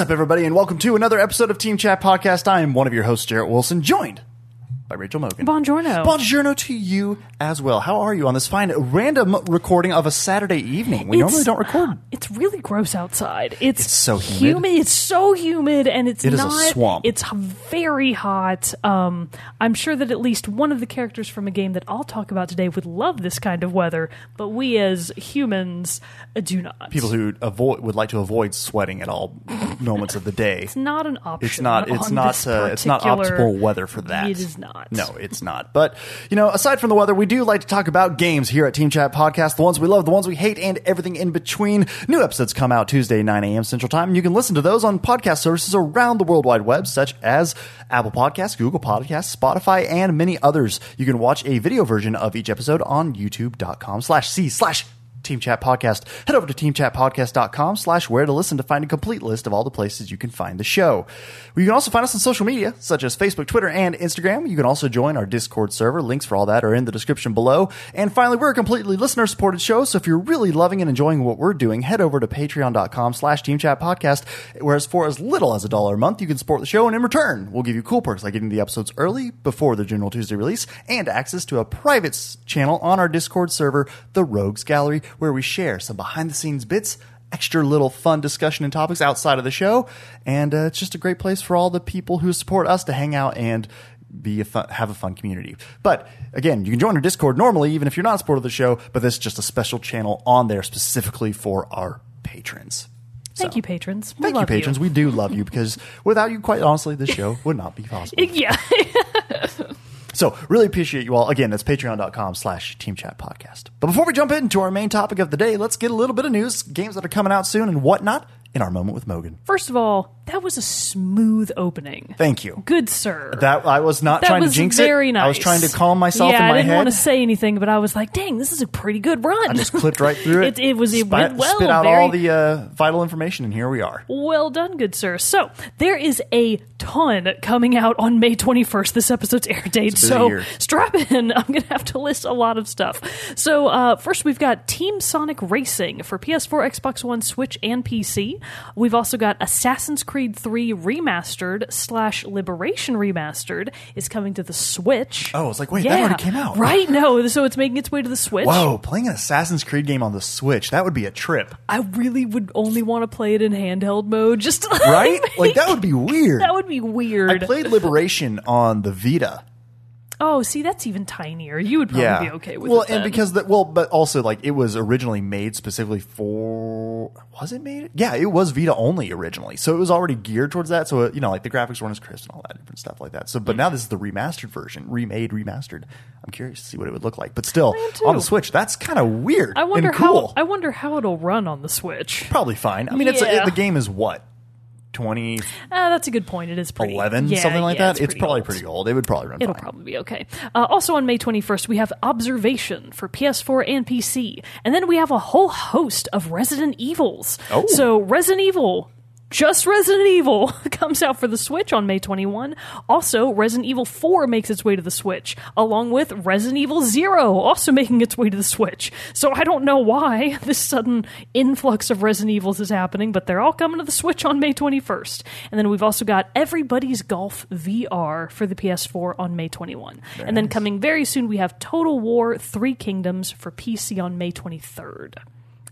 up, everybody, and welcome to another episode of Team Chat Podcast. I am one of your hosts, Jarrett Wilson, joined by Rachel Mogan. Buongiorno. Buongiorno to you as well. How are you on this fine random recording of a Saturday evening? We normally don't record. It's really gross outside. It's, It's so humid. It's so humid, and it's It is a not. swamp. It's very hot. Um, I'm sure that at least one of the characters from a game that I'll talk about today would love this kind of weather, but we as humans uh, do not. People who avoid would like to avoid sweating at all moments of the day. it's not an option. It's not. It's on not. this Uh, it's not particular- optimal weather for that. It is not. No, it's not. But you know, aside from the weather, we do like to talk about games here at Team Chat Podcast. The ones we love, the ones we hate, and everything in between. New episodes come out Tuesday 9 a.m. Central Time, and you can listen to those on podcast services around the World Wide Web, such as Apple Podcasts, Google Podcasts, Spotify, and many others. You can watch a video version of each episode on YouTube.com/c slash Team Chat Podcast. Head over to teamchatpodcast.com slash where to listen to find a complete list of all the places you can find the show. You can also find us on social media, such as Facebook, Twitter, and Instagram. You can also join our Discord server. Links for all that are in the description below. And finally, we're a completely listener-supported show, so if you're really loving and enjoying what we're doing, head over to patreon.com slash team teamchatpodcast, whereas for as little as a dollar a month, you can support the show, and in return, we'll give you cool perks like getting the episodes early before the General Tuesday release and access to a private channel on our Discord server, the Rogues Gallery, where we share some behind the scenes bits, extra little fun discussion and topics outside of the show. And uh, it's just a great place for all the people who support us to hang out and be a fun, have a fun community. But again, you can join our Discord normally, even if you're not a supporter of the show, but this is just a special channel on there specifically for our patrons. Thank So, you, patrons. We Thank you, patrons. We do love you because without you, quite honestly, this show would not be possible. Yeah. So really appreciate you all. Again, that's patreon.com slash team chat podcast. But before we jump into our main topic of the day, let's get a little bit of news, games that are coming out soon and whatnot in our moment with Mogan. First of all, that was a smooth opening. Thank you. Good sir. That I was not that trying was to jinx very it. nice. I was trying to calm myself yeah, in my I didn't head. want to say anything, but I was like, "Dang, this is a pretty good run." I just clipped right through it. it, it was it went well. Spit out very, all the uh, vital information, and here we are. well done, good sir. So there is a ton coming out on May 21st. This episode's air date. So year. strap in. I'm going to have to list a lot of stuff. So uh, first, we've got Team Sonic Racing for PS4, Xbox One, Switch, and PC. We've also got Assassin's Creed 3 Remastered slash Liberation Remastered is coming to the Switch. Oh, it's like, wait, that already came out. Right? No, so it's making its way to the Switch. Whoa, playing an Assassin's Creed game on the Switch, that would be a trip, I really would only want to play it in handheld mode. Just right? make- like, that would be weird. that would be weird. I played Liberation on the Vita. Oh, see, that's even tinier. You would probably yeah. be okay with that. well, it. and then. because the, well, but also like it was originally made specifically for was it made? Yeah, it was Vita only originally, so it was already geared towards that. So it, you know, like the graphics weren't as crisp and all that different stuff like that. So, but mm. now this is the remastered version, remade, remastered. I'm curious to see what it would look like. But still, I am too. on the Switch, that's kind of weird. I wonder cool. how I wonder how it'll run on the Switch. Probably fine. I mean, it's it, the game is what. 2011, Ah, that's a good point. It is pretty yeah, something like yeah, that. It's, probably old. pretty old. It would probably run It'll fine. probably be okay. Uh, also on May 21st, we have Observation for PS4 and PC. And then we have a whole host of Resident Evils. Oh. So, Resident Evil. Just Resident Evil comes out for the Switch on May 21. Also, Resident Evil 4 makes its way to the Switch, along with Resident Evil 0 also making its way to the Switch. So I don't know why this sudden influx of Resident Evils is happening, but they're all coming to the Switch on May 21st. And then we've also got Everybody's Golf VR for the PS4 on May 21. and then coming very soon, we have Total War Three Kingdoms for PC on May 23rd.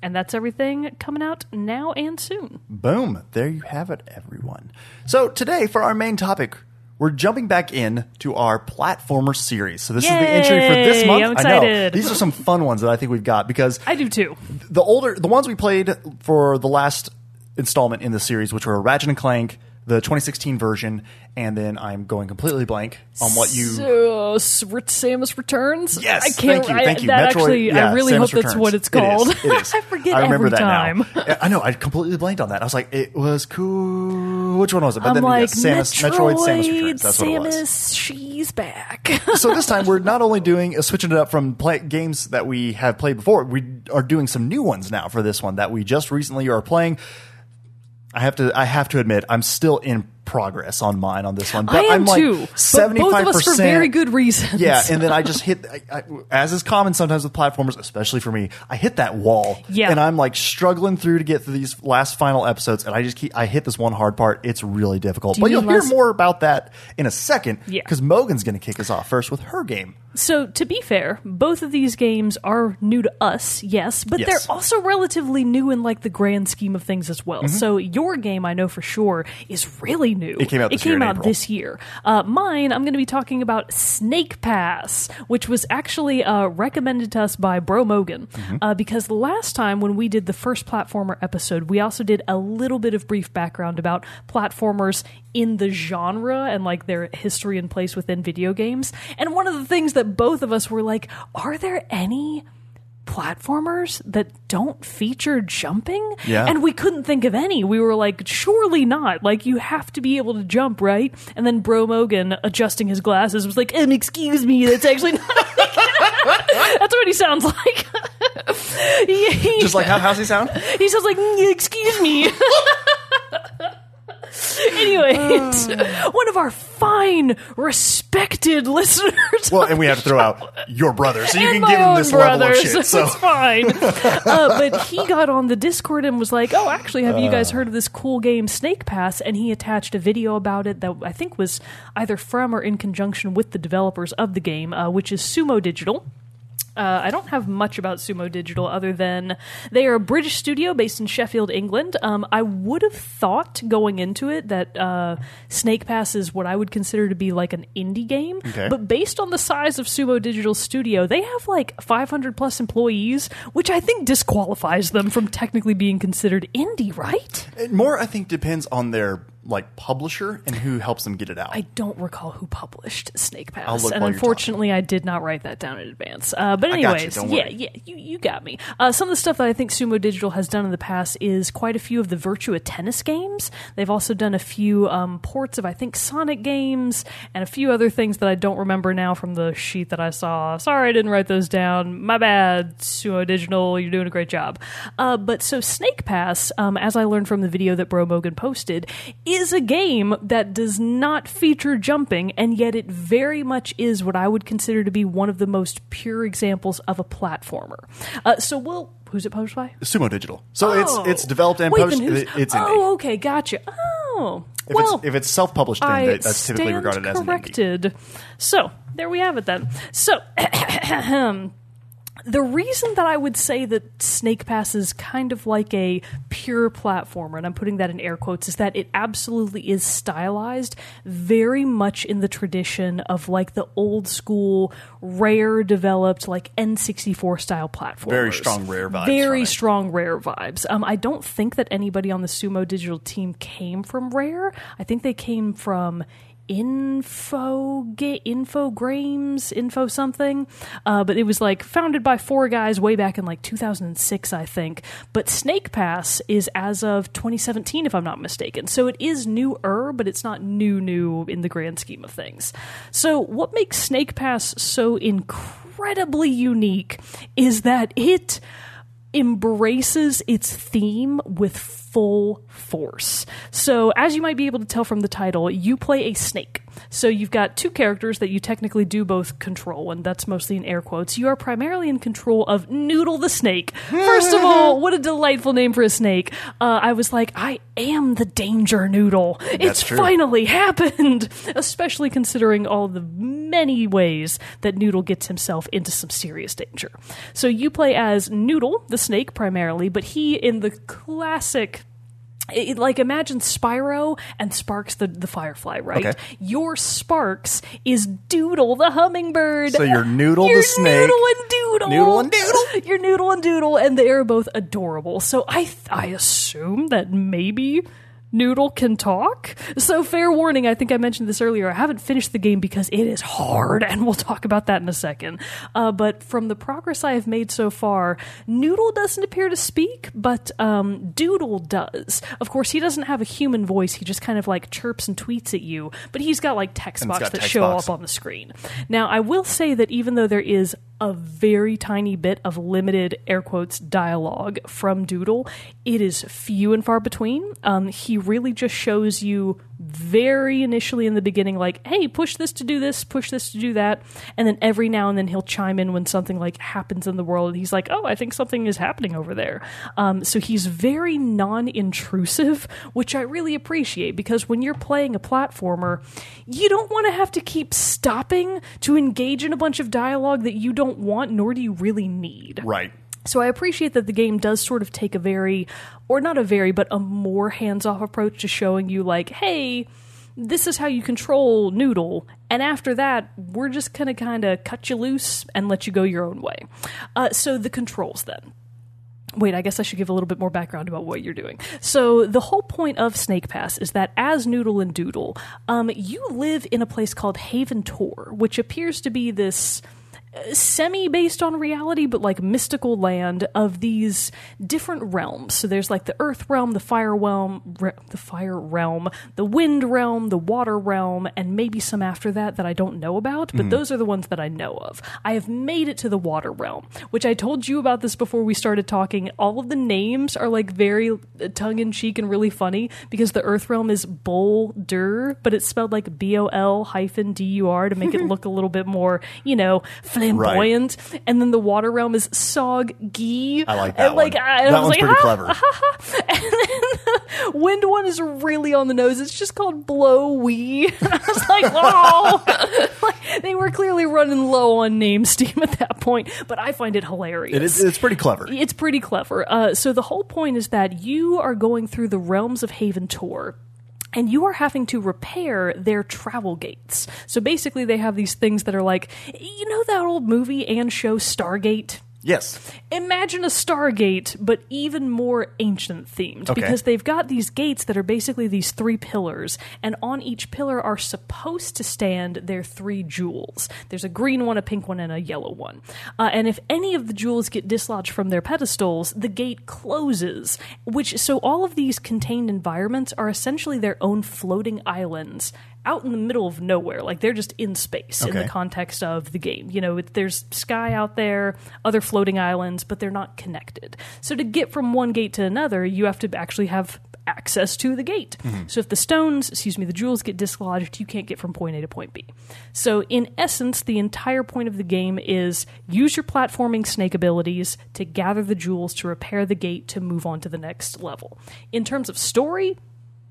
And that's everything coming out now and soon. Boom. There you have it, everyone. So today, for our main topic, we're jumping back in to our platformer series. So this is the entry for this month. I'm I know. These are some fun ones that I think we've got because I do too. the older, the ones we played for the last installment in the series, which were Ratchet and Clank, the 2016 version, and then I'm going completely blank on what you. So, Samus Returns? Yes, I can't, thank you, I- thank you. That Metroid, actually, yeah, I really Samus hope that's what it's called. it is. I forget I remember every that time. now. I know. I completely blanked on that. I was like, it was cool. Which one was it? But I'm then like, yes, Samus, Metroid, Samus Returns. That's what it was. Samus, she's back. so this time we're not only doing uh, switching it up from play, games that we have played before, we are doing some new ones now for this one that we just recently are playing. I have to I have to admit I'm still in progress on mine on this one. I But am I'm like too. Seventy both of us for very good reasons. Yeah, and then I just hit, I, I, as is common sometimes with platformers, especially for me, I hit that wall. Yeah. And I'm like struggling through to get through these last final episodes, and I just keep, I hit this one hard part. It's really difficult. Do but you you'll hear more about that in a second. Yeah. Because Mogan's going to kick us off first with her game. So, to be fair, both of these games are new to us, yes, but Yes. they're also relatively new in like the grand scheme of things as Mm-hmm. well. So, your game, I know for sure, is really new. It came out this it came year out this year. Uh, mine, I'm going to be talking about Snake Pass, which was actually uh, recommended to us by Bro Mogan, Mm-hmm. uh, because the last time when we did the first platformer episode, we also did a little bit of brief background about platformers in the genre and like their history and place within video games. And one of the things that both of us were like, are there any platformers that don't feature jumping? Yeah. And we couldn't think of any. We were like, surely not. Like, you have to be able to jump, right? And then Bro Mogan, adjusting his glasses, was like, um, excuse me, that's actually not. that's what he sounds like. he, he- Just like, how, how's he sound? he sounds like, "Mm, excuse me. Anyways, one of our fine, respected listeners. Well, and we have to throw out your brother, so you and can my give him own this brother, level of shit. so So. it's fine. uh, but he got on the Discord and was like, "Oh, actually, have you guys heard of this cool game, Snake Pass?" And he attached a video about it that I think was either from or in conjunction with the developers of the game, uh, which is Sumo Digital. Uh, I don't have much about Sumo Digital other than they are a British studio based in Sheffield, England. Um, I would have thought going into it that uh, Snake Pass is what I would consider to be like an indie game. Okay. But based on the size of Sumo Digital Studio, they have like 500 plus employees, which I think disqualifies them from technically being considered indie, right? It more, I think, depends on their like publisher and who helps them get it out. I don't recall who published Snake I'll Pass, look and unfortunately, I did not write that down in advance. Uh, but you, anyways, don't yeah, yeah, you, you got me. Uh, some of the stuff that I think Sumo Digital has done in the past is quite a few of the Virtua tennis games. They've also done a few um, ports of I think Sonic games and a few other things that I don't remember now from the sheet that I saw. Sorry, I didn't write those down. My bad, Sumo Digital. You're doing a great job. Uh, but so Snake Pass, um, as I learned from the video that Bro Mogan posted, is a game that does not feature jumping, and yet it very much is what I would consider to be one of the most pure examples of a platformer. Uh, so we'll. Who's it published by? Sumo Digital. So Oh. it's it's developed and Wait, published. It's indie. Oh, okay, gotcha. Oh, if well, it's if it's self published, then I that's typically regarded as an indie. corrected. So there we have it then. So the reason that I would say that Snake Pass is kind of like a pure platformer, and I'm putting that in air quotes, is that it absolutely is stylized very much in the tradition of like the old school, rare developed like N64 style platformers. Very strong Rare vibes Very it. strong rare vibes. Um, I don't think that anybody on the Sumo Digital team came from Rare. I think they came from Info Ga- Infogrames, Info something. Uh, but it was like founded by four guys way back in like 2006, I think. But Snake Pass is as of 2017, if I'm not mistaken. So it is newer, but it's not new, new in the grand scheme of things. So what makes Snake Pass so incredibly unique is that it embraces its theme with full force. So, as you might be able to tell from the title, you play a snake. So, you've got two characters that you technically do both control, and that's mostly in air quotes. You are primarily in control of Noodle the snake. First of all, what a delightful name for a snake. Uh, I was like, I am the danger noodle. it's true. finally happened, especially considering all the many ways that Noodle gets himself into some serious danger. So you play as Noodle, the snake, primarily, but he, in the classic it, like imagine Spyro and Sparx the, the firefly, right? Okay. Your Sparx is Doodle the hummingbird. So you're Noodle the You're snake. Noodle and Doodle. Noodle and Doodle. You're Noodle and Doodle, and they are both adorable. So I th- I assume that maybe Noodle can talk. So fair warning, I think I mentioned this earlier. I haven't finished the game because it is hard, and we'll talk about that in a second. Uh, but from the progress I have made so far, Noodle doesn't appear to speak, but um, Doodle does. Of course, he doesn't have a human voice. He just kind of like chirps and tweets at you, but he's got like text And it's box got that text show box. up on the screen. Now, I will say that even though there is a very tiny bit of limited air quotes dialogue from Doodle, it is few and far between. Um, he really just shows you very initially in the beginning, like, hey, push this to do this, push this to do that. And then every now and then he'll chime in when something like happens in the world. He's like, oh, I think something is happening over there. Um, so he's very non intrusive, which I really appreciate because when you're playing a platformer, you don't want to have to keep stopping to engage in a bunch of dialogue that you don't want, nor do you really need. Right. So I appreciate that the game does sort of take a very, or not a very, but a more hands off approach to showing you, like, hey, this is how you control Noodle. And after that, we're just going to kind of cut you loose and let you go your own way. Uh, so the controls then. Wait, I guess I should give a little bit more background about what you're doing. So, the whole point of Snake Pass is that as Noodle and Doodle, um, you live in a place called Haven Tor, which appears to be this semi based on reality, but like mystical land of these different realms. So there's like the earth realm, the fire realm, re- the fire realm, the wind realm, the water realm, and maybe some after that that I don't know about, but hmm. those are the ones that I know of. I have made it to the water realm, which I told you about this before we started talking. All of the names are like very tongue in cheek and really funny because the earth realm is Boulder, but it's spelled like B O L hyphen D U R to make it look a little bit more, you know, flamboyant. And then the water realm is Sog Gi. I like that And, like, one. I, I that was one's like, pretty "Ah, clever. and then the wind one is really on the nose. It's just called Blo-Wee. I was like, oh, like, they were clearly running low on name steam at that point. But I find it hilarious. It is, it's pretty clever. It's pretty clever. Uh, so the whole point is that you are going through the realms of Haven Tor. And you are having to repair their travel gates. So basically, they have these things that are like, you know, that old movie and show Stargate? Yes. Imagine a Stargate, but even more ancient themed, Okay. because they've got these gates that are basically these three pillars, and on each pillar are supposed to stand their three jewels. There's a green one, a pink one, and a yellow one. Uh, and if any of the jewels get dislodged from their pedestals, the gate closes. Which so all of these contained environments are essentially their own floating islands out in the middle of nowhere. Like they're just in space in the context of the game. You know, it, there's sky out there, other floating islands, but they're not connected. So to get from one gate to another, you have to actually have access to the gate. Mm-hmm. So if the stones, excuse me, the jewels get dislodged, you can't get from point A to point B. So in essence, the entire point of the game is use your platforming snake abilities to gather the jewels to repair the gate to move on to the next level. In terms of story,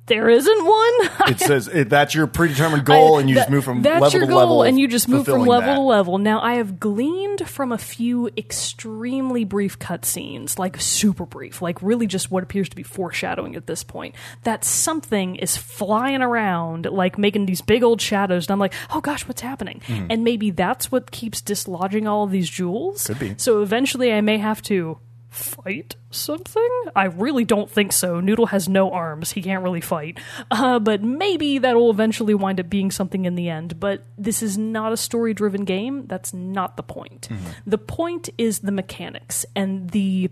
there isn't one. It says it, that's your predetermined goal, I- and you just move from that's level your to goal, level. and you just move from level that. to level. Now, I have gleaned from a few extremely brief cutscenes, like super brief, like really just what appears to be foreshadowing at this point, that something is flying around, like making these big old shadows, and I'm like, oh gosh, what's happening? Hmm. And maybe that's what keeps dislodging all of these jewels. Could be. So eventually, I may have to fight something? I really don't think so. Noodle has no arms. He can't really fight. Uh, but maybe that'll eventually wind up being something in the end. But this is not a story driven game. That's not the point. The point is the mechanics and the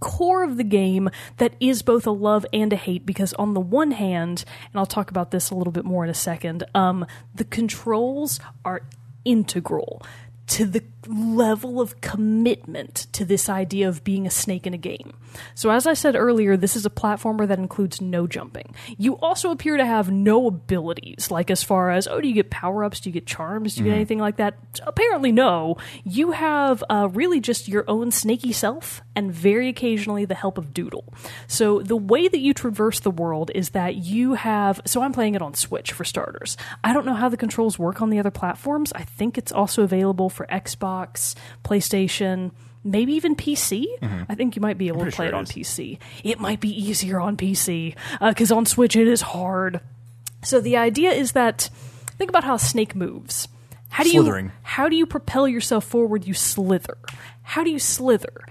core of the game that is both a love and a hate because on the one hand and i'll talk about this a little bit more in a second um, the controls are integral to the level of commitment to this idea of being a snake in a game. So, as I said earlier, this is a platformer that includes no jumping. You also appear to have no abilities, like as far as, oh, do you get power ups? Do you get charms? Do you get anything like that? Apparently, no. You have uh, really just your own snaky self and very occasionally the help of Doodle. So, the way that you traverse the world is that you have. So, I'm playing it on Switch for starters. I don't know how the controls work on the other platforms. I think it's also available for Xbox, PlayStation, maybe even PC. Mm-hmm. I think you might be able to play sure it it on. PC. It might be easier on PC because uh, on Switch it is hard. So the idea is that think about how a snake moves. How do Slithering. you how do you propel yourself forward? You slither. How do you slither?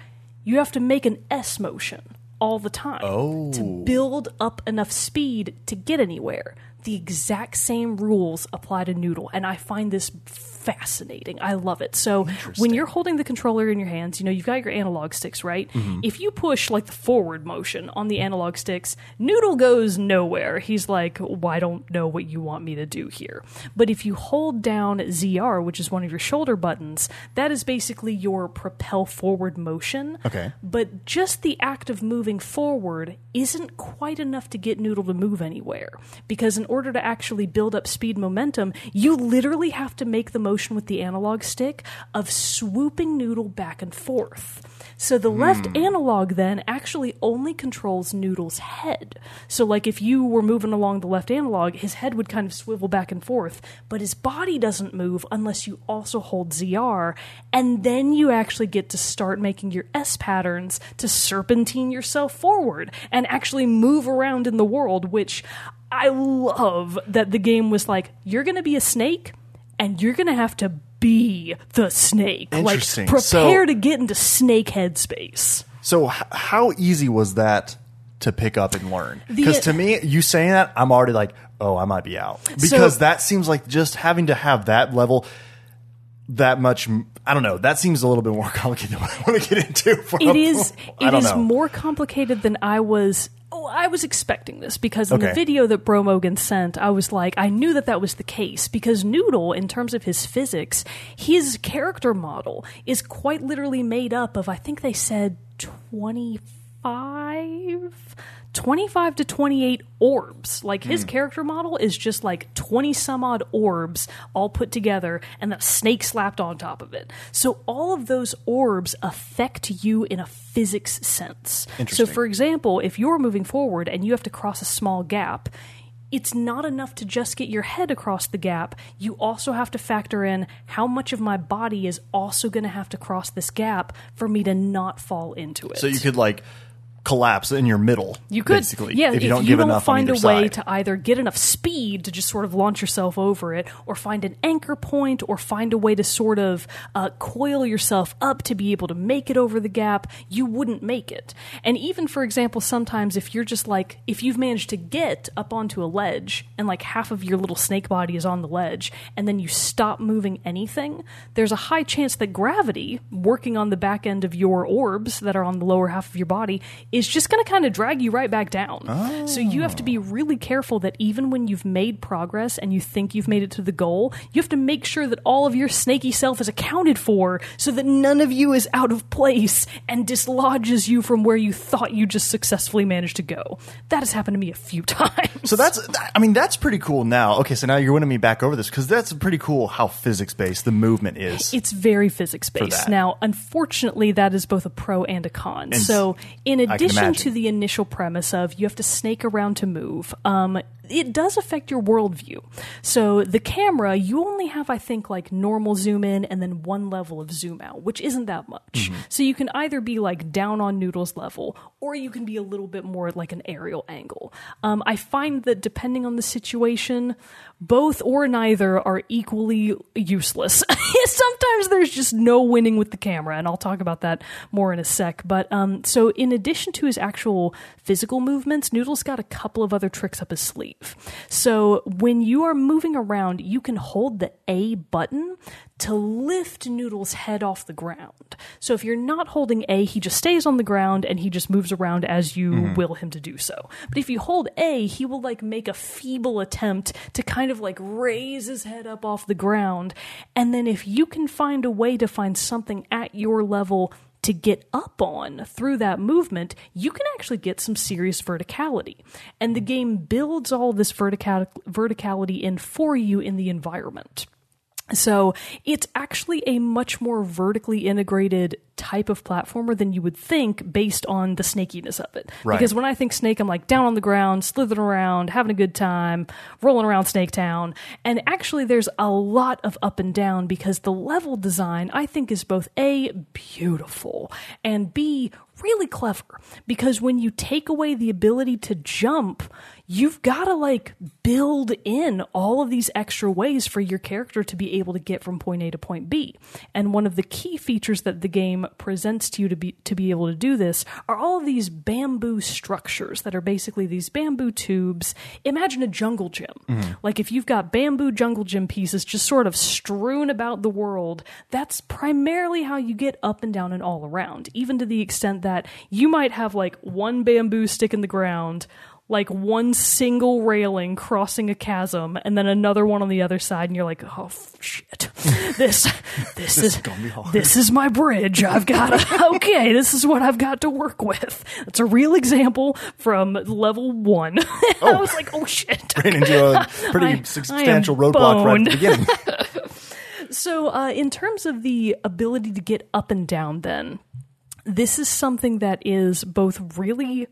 You have to make an S motion all the time Oh. to build up enough speed to get anywhere. The exact same rules apply to Noodle, and I find this fascinating. I love it. So when you're holding the controller in your hands, you know you've got your analog sticks, right? Mm-hmm. If you push like the forward motion on the analog sticks, Noodle goes nowhere. He's like, "Well, I don't know what you want me to do here." But if you hold down ZR, which is one of your shoulder buttons, that is basically your propel forward motion. Okay. But just the act of moving forward isn't quite enough to get Noodle to move anywhere. Because in order to actually build up speed momentum, you literally have to make the motion with the analog stick of swooping Noodle back and forth. So the left hmm. analog then actually only controls Noodle's head. So like if you were moving along the left analog, his head would kind of swivel back and forth, but his body doesn't move unless you also hold ZR, and then you actually get to start making your S patterns to serpentine yourself forward and actually move around in the world, which I love that the game was like, you're going to be a snake and you're going to have to be the snake. Interesting. Like, So- prepare to get into snake headspace. So, h- how easy was that to pick up and learn? Because to me, you saying that, I'm already like, oh, I might be out. Because that seems like just having to have that level, that much. I don't know. That seems a little bit more complicated than what I want to get into. For It is. It is know. more complicated than I was. Oh, I was expecting this because in the video that Bro Mogan sent, I was like, I knew that that was the case because Noodle, in terms of his physics, his character model is quite literally made up of. I think they said twenty five. 25 to 28 orbs. Like his hmm. character model is just like 20 some odd orbs all put together and a snake slapped on top of it. So all of those orbs affect you in a physics sense. So for example, if you're moving forward and you have to cross a small gap, it's not enough to just get your head across the gap. You also have to factor in how much of my body is also going to have to cross this gap for me to not fall into it. So you could like collapse in your middle. You could, basically, yeah. if you don't give enough find a way side. to either get enough speed to just sort of launch yourself over it, or find an anchor point, or find a way to sort of uh, coil yourself up to be able to make it over the gap, you wouldn't make it. And even, for example, sometimes if you're just like, if you've managed to get up onto a ledge and like half of your little snake body is on the ledge, and then you stop moving anything, there's a high chance that gravity, working on the back end of your orbs that are on the lower half of your body, is just going to kind of drag you right back down. So you have to be oh. really careful that even when you've made progress and you think you've made it to the goal, you have to make sure that all of your snaky self is accounted for so that none of you is out of place and dislodges you from where you thought you just successfully managed to go. That has happened to me a few times. So that's, I mean, that's pretty cool now. Okay, so now you're winning me back over this because that's pretty cool how physics based the movement is. It's very physics based. Now, unfortunately, that is both a pro and a con. so, in can addition to the initial premise of you have to snake around to move, um, it does affect your worldview. So, the camera, you only have, I think, like normal zoom in and then one level of zoom out, which isn't that much. Mm-hmm. So, you can either be like down on Noodle's level or you can be a little bit more like an aerial angle. Um, I find that depending on the situation, both or neither are equally useless. Sometimes there's just no winning with the camera, and I'll talk about that more in a sec. But um, so, in addition to his actual physical movements, Noodle's got a couple of other tricks up his sleeve. So, when you are moving around, you can hold the A button to lift Noodle's head off the ground. So, if you're not holding A, he just stays on the ground and he just moves around as you mm-hmm. will him to do so. But if you hold A, he will like make a feeble attempt to kind of like raise his head up off the ground. And then if you can find a way to find something at your level to get up on through that movement, you can actually get some serious verticality. And the game builds all this vertical- verticality in for you in the environment. So it's actually a much more vertically integrated type of platformer than you would think based on the snakiness of it. Right. Because when I think snake, I'm like down on the ground, slithering around, having a good time, rolling around Snake Town. And actually, there's a lot of up and down because the level design, I think, is both A, beautiful, and B, really clever. Because when you take away the ability to jump, you've got to like build in all of these extra ways for your character to be able to get from point A to point B. And one of the key features that the game presents to you to be to be able to do this are all of these bamboo structures that are basically these bamboo tubes. Imagine a jungle gym. Mm-hmm. Like if you've got bamboo jungle gym pieces just sort of strewn about the world, that's primarily how you get up and down and all around. Even to the extent that you might have like one bamboo stick in the ground like one single railing crossing a chasm and then another one on the other side and you're like oh shit. This this, is gonna be hard. this is my bridge i've got. To okay this is what i've got to work with. It's a real example from level one. I was like oh shit. Ran into a pretty I- I substantial roadblock right at the beginning. So, uh, in terms of the ability to get up and down, then, this is something that is both really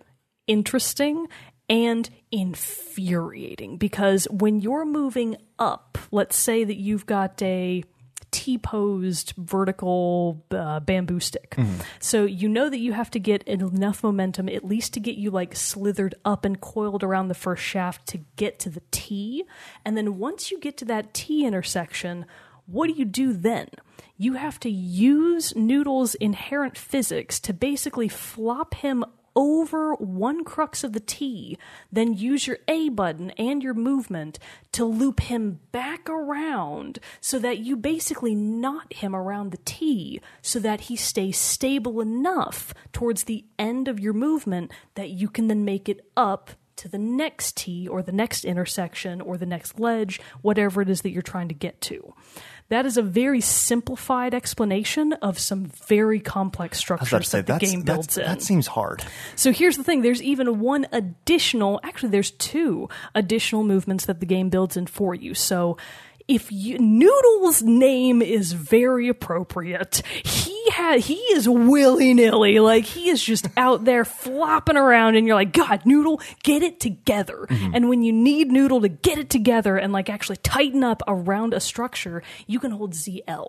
interesting and infuriating because when you're moving up, let's say that you've got a T posed vertical uh, bamboo stick. So you know that you have to get enough momentum, at least to get you like slithered up and coiled around the first shaft to get to the T. And then once you get to that T intersection, what do you do then? You have to use Noodle's inherent physics to basically flop him over one crux of the T, then use your A button and your movement to loop him back around so that you basically knot him around the T so that he stays stable enough towards the end of your movement that you can then make it up to the next T or the next intersection or the next ledge, whatever it is that you're trying to get to. That is a very simplified explanation of some very complex I was about structures say that the game builds in. that seems hard. So here's the thing there's even one additional, actually, there's two additional movements that the game builds in for you. So if you, Noodle's name is very appropriate, he had he is willy nilly, like he is just out there flopping around, and you're like, God, Noodle, get it together. Mm-hmm. And when you need Noodle to get it together and like actually tighten up around a structure, you can hold ZL.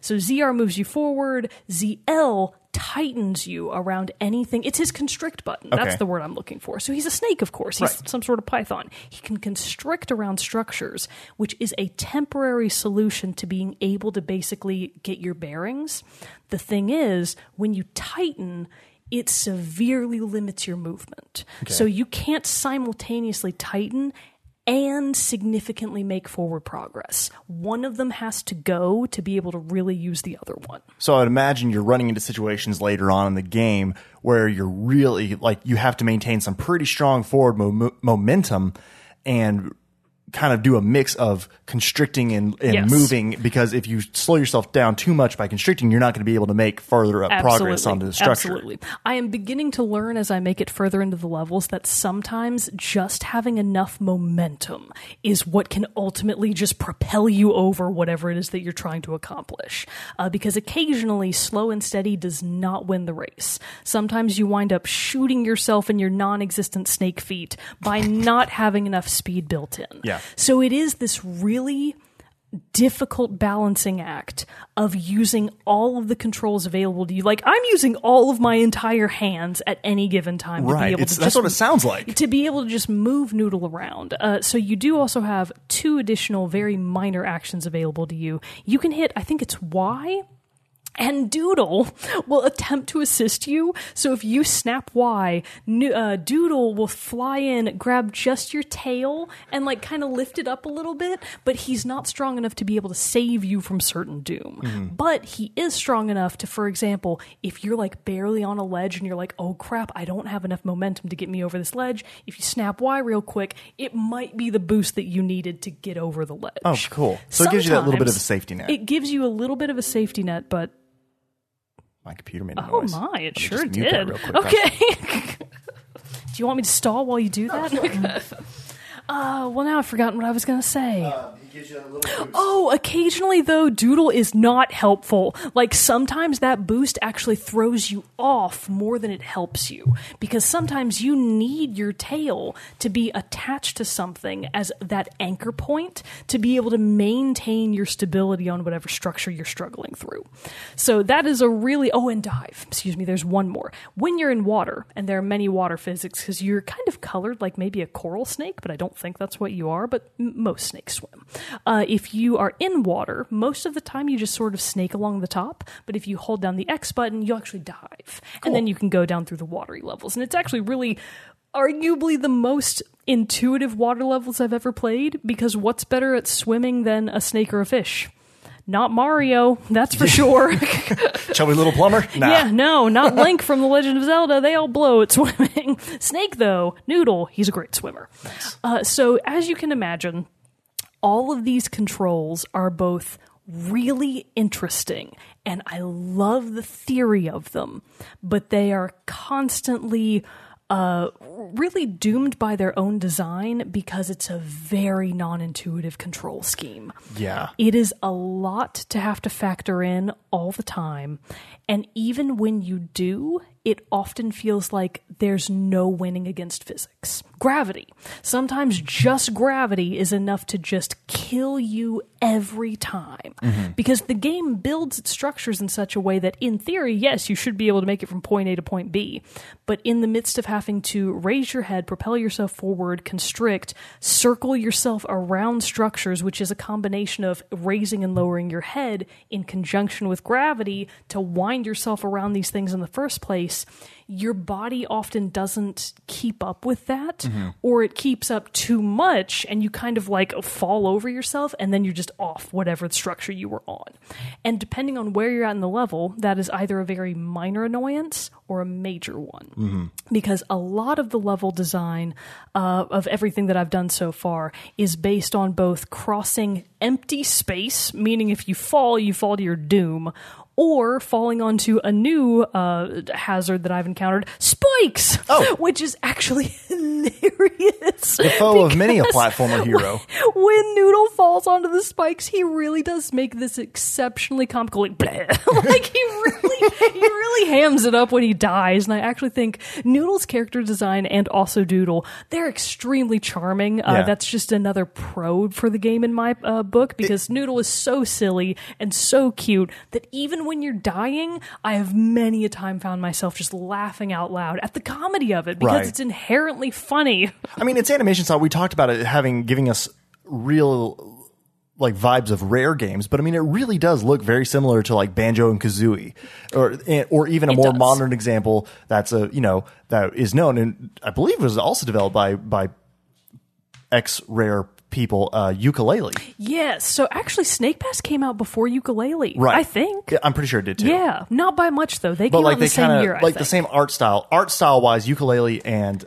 So ZR moves you forward, ZL tightens you around anything. It's his constrict button. That's the word I'm looking for. So he's a snake, of course. He's Right. some sort of python. He can constrict around structures, which is a temporary solution to being able to basically get your bearings. The thing is, when you tighten, it severely limits your movement. So you can't simultaneously tighten and significantly make forward progress. One of them has to go to be able to really use the other one. So I'd imagine you're running into situations later on in the game where you're really like you have to maintain some pretty strong forward mo- momentum and kind of do a mix of constricting and, and Yes. moving because if you slow yourself down too much by constricting, you're not going to be able to make further up progress onto the structure. Absolutely. I am beginning to learn as I make it further into the levels that sometimes just having enough momentum is what can ultimately just propel you over whatever it is that you're trying to accomplish. Uh, because occasionally, slow and steady does not win the race. Sometimes you wind up shooting yourself in your non existent snake feet by not having enough speed built in. Yeah. So it is this really difficult balancing act of using all of the controls available to you. Like I'm using all of my entire hands at any given time to be able It's, to that's just what it sounds like. to be able to just move Noodle around. Uh, so you do also have two additional very minor actions available to you. You can hit, I think it's Y. And Doodle will attempt to assist you. So if you snap Y, uh, Doodle will fly in, grab just your tail, and like kind of lift it up a little bit. But he's not strong enough to be able to save you from certain doom. But he is strong enough to, for example, if you're like barely on a ledge and you're like, oh crap, I don't have enough momentum to get me over this ledge. If you snap Y real quick, it might be the boost that you needed to get over the ledge. Oh, cool. So it gives you that little bit of a safety net. It gives you a little bit of a safety net, but My computer made a Oh noise. my, it sure did. real quick. Okay. do you want me to stall while you do that? uh, well, now I've forgotten what I was going to say. Oh, occasionally though, Doodle is not helpful. Like sometimes that boost actually throws you off more than it helps you because sometimes you need your tail to be attached to something as that anchor point to be able to maintain your stability on whatever structure you're struggling through. So that is a really oh and dive. Excuse me, there's one more. When you're in water and there are many water physics cuz you're kind of colored like maybe a coral snake, but I don't think that's what you are, but most snakes swim. Uh, if you are in water, most of the time you just sort of snake along the top. But if you hold down the X button, you actually dive. And then you can go down through the watery levels. And it's actually really arguably the most intuitive water levels I've ever played because what's better at swimming than a snake or a fish? Not Mario, that's for sure. Chubby little plumber? Nah. Yeah, no, not Link from The Legend of Zelda. They all blow at swimming. Snake, though, Noodle, he's a great swimmer. Uh, so, as you can imagine, all of these controls are both really interesting and I love the theory of them, but they are constantly uh, really doomed by their own design because it's a very non intuitive control scheme. Yeah. It is a lot to have to factor in all the time. And even when you do, it often feels like there's no winning against physics. Gravity. Sometimes just gravity is enough to just kill you every time. Mm-hmm. Because the game builds its structures in such a way that, in theory, yes, you should be able to make it from point A to point B. But in the midst of having to raise your head, propel yourself forward, constrict, circle yourself around structures, which is a combination of raising and lowering your head in conjunction with gravity to wind yourself around these things in the first place, your body often doesn't keep up with that, or it keeps up too much, and you kind of like fall over yourself, and then you're just off whatever structure you were on. And depending on where you're at in the level, that is either a very minor annoyance or a major one. Because a lot of the level design uh, of everything that I've done so far is based on both crossing empty space, meaning if you fall, you fall to your doom, or falling onto a new uh, hazard that I've encountered, spikes, Oh. which is actually hilarious. The foe of many a platformer hero. when Noodle falls onto the spikes, he really does make this exceptionally comical. Like, bleh. like he really, he really hams it up when he dies. And I actually think Noodle's character design and also Doodle, they're extremely charming. Uh, Yeah. That's just another pro for the game in my uh, book because Noodle is so silly and so cute that even when you're dying, I have many a time found myself just laughing out loud at the comedy of it because Right. it's inherently funny. I mean, it's animation style. We talked about it having giving us real like vibes of rare games, but I mean, it really does look very similar to like Banjo and Kazooie, or eh, or even a It more does. modern example that's a you know that is known and I believe was also developed by by ex rare people, uh, Yooka-Laylee. Yes. So actually, Snake Pass came out before Yooka-Laylee. Right. I think. Yeah, I'm pretty sure it did too. Yeah, not by much though. They but came like out they the same kind year. like the same art style. Art style wise, Yooka-Laylee and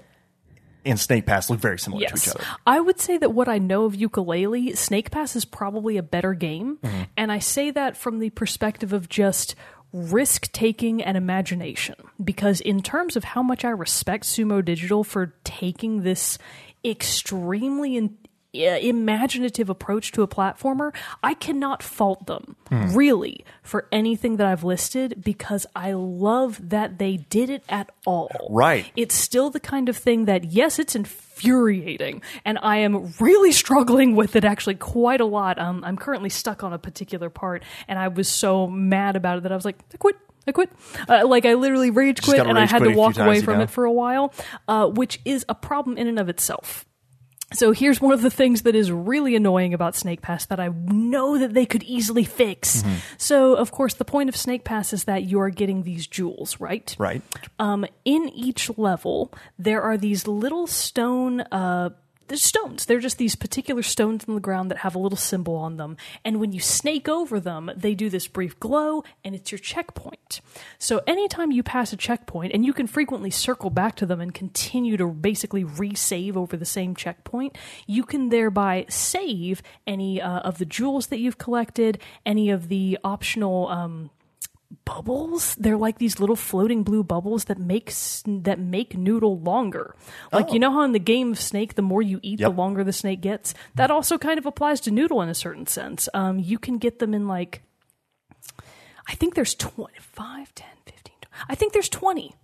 and Snake Pass look very similar to each other. I would say that what I know of Yooka-Laylee, Snake Pass is probably a better game, Mm-hmm. and I say that from the perspective of just risk taking and imagination. Because in terms of how much I respect Sumo Digital for taking this extremely in, imaginative approach to a platformer, I cannot fault them Hmm. really for anything that I've listed because I love that they did it at all. Right. It's still the kind of thing that, yes, it's infuriating, and I am really struggling with it actually quite a lot. Um, I'm currently stuck on a particular part, and I was so mad about it that I was like, I quit. I quit. Uh, like I literally rage quit, and I had to walk away from it for a while, uh, which is a problem in and of itself. So here's one of the things that is really annoying about Snake Pass that I know that they could easily fix. Mm-hmm. So, of course, the point of Snake Pass is that you are getting these jewels, right? Right. Um, in each level, there are these little stone. Uh, stones. They're just these particular stones in the ground that have a little symbol on them. And when you snake over them, they do this brief glow, and it's your checkpoint. So anytime you pass a checkpoint, and you can frequently circle back to them and continue to basically resave over the same checkpoint, you can thereby save any uh, of the jewels that you've collected, any of the optional. Um, bubbles. They're like these little floating blue bubbles that makes that make noodle longer. Like you know how in the game of Snake, the more you eat, Yep. the longer the snake gets. That also kind of applies to noodle in a certain sense. Um, you can get them in like, I think there's 25, 10, 15. I think there's 20.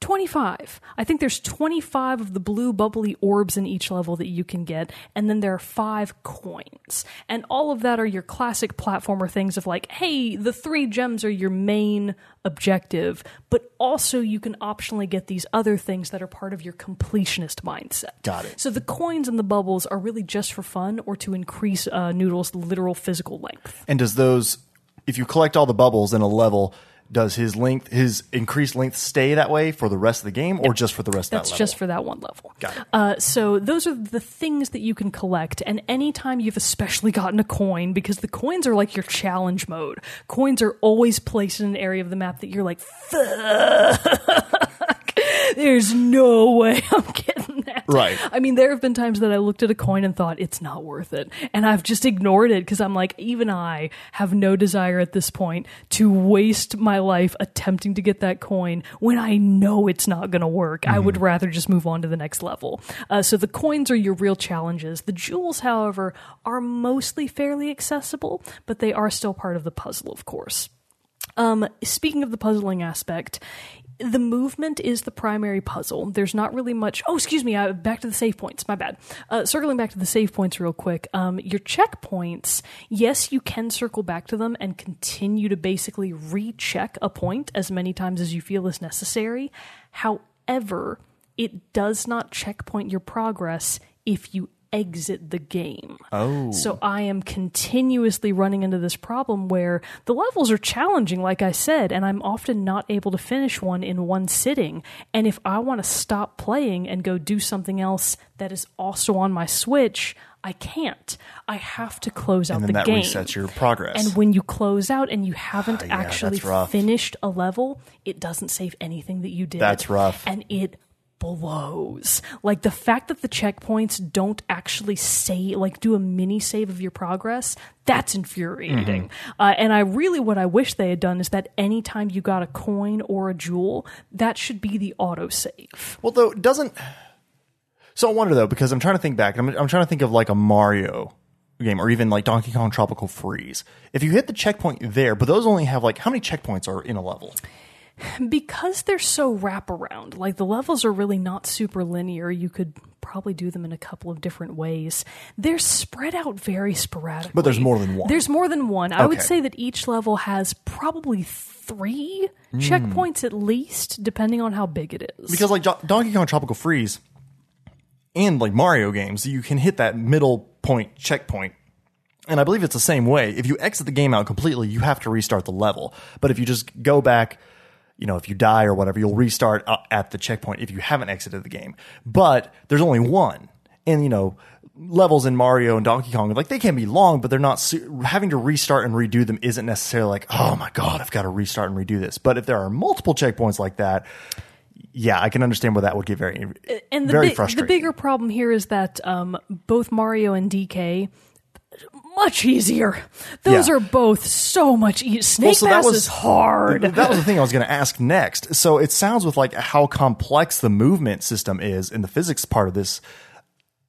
25. I think there's 25 of the blue bubbly orbs in each level that you can get, and then there are five coins. And all of that are your classic platformer things of like, hey, the three gems are your main objective, but also you can optionally get these other things that are part of your completionist mindset. Got it. So the coins and the bubbles are really just for fun or to increase uh, Noodle's literal physical length. And does those, if you collect all the bubbles in a level, does his length, his increased length, stay that way for the rest of the game, or just for the rest That's of that? That's just for that one level. Got it. Uh, so those are the things that you can collect, and anytime you've especially gotten a coin, because the coins are like your challenge mode. Coins are always placed in an area of the map that you're like. There's no way I'm getting that. Right. I mean, there have been times that I looked at a coin and thought it's not worth it, and I've just ignored it because I'm like, even I have no desire at this point to waste my life attempting to get that coin when I know it's not going to work. I would rather just move on to the next level. Uh, so the coins are your real challenges. The jewels, however, are mostly fairly accessible, but they are still part of the puzzle, of course. Um, speaking of the puzzling aspect, the movement is the primary puzzle. There's not really much. Oh, excuse me. Uh, back to the save points. My bad. Uh, circling back to the save points real quick. Um, your checkpoints. Yes, you can circle back to them and continue to basically recheck a point as many times as you feel is necessary. However, it does not checkpoint your progress if you exit the game. Oh. So I am continuously running into this problem where the levels are challenging, like I said, and I'm often not able to finish one in one sitting. And if I want to stop playing and go do something else that is also on my Switch, I can't. I have to close out the that game. resets your progress. And when you close out and you haven't ah, yeah, actually finished a level, it doesn't save anything that you did. That's rough. And it blows. Like the fact that the checkpoints don't actually say, like, do a mini save of your progress, that's infuriating. Mm-hmm. Uh, and I really, what I wish they had done is that anytime you got a coin or a jewel, that should be the auto save. Well, though, doesn't. So I wonder though, because I'm trying to think back. I'm, I'm trying to think of like a Mario game, or even like Donkey Kong Tropical Freeze. If you hit the checkpoint there, but those only have like how many checkpoints are in a level? Because they're so wraparound, like the levels are really not super linear, you could probably do them in a couple of different ways. They're spread out very sporadically. But there's more than one. There's more than one. I would say that each level has probably three Hmm. checkpoints at least, depending on how big it is. Because like Jo- Donkey Kong Tropical Freeze and like Mario games, you can hit that middle point checkpoint. And I believe it's the same way. If you exit the game out completely, you have to restart the level. But if you just go back, you know, if you die or whatever, you'll restart uh, at the checkpoint if you haven't exited the game. But there's only one. And, you know, levels in Mario and Donkey Kong, like they can be long, but they're not having to restart and redo them isn't necessarily like, oh my God, I've got to restart and redo this. But if there are multiple checkpoints like that, yeah, I can understand where that would get very, and the, very bi- the bigger problem here is that um, both Mario and DK much easier. Those Yeah. are both so much easier. Snake so that Pass was- is hard. that was the thing I was going to ask next. So it sounds with like how complex the movement system is in the physics part of this.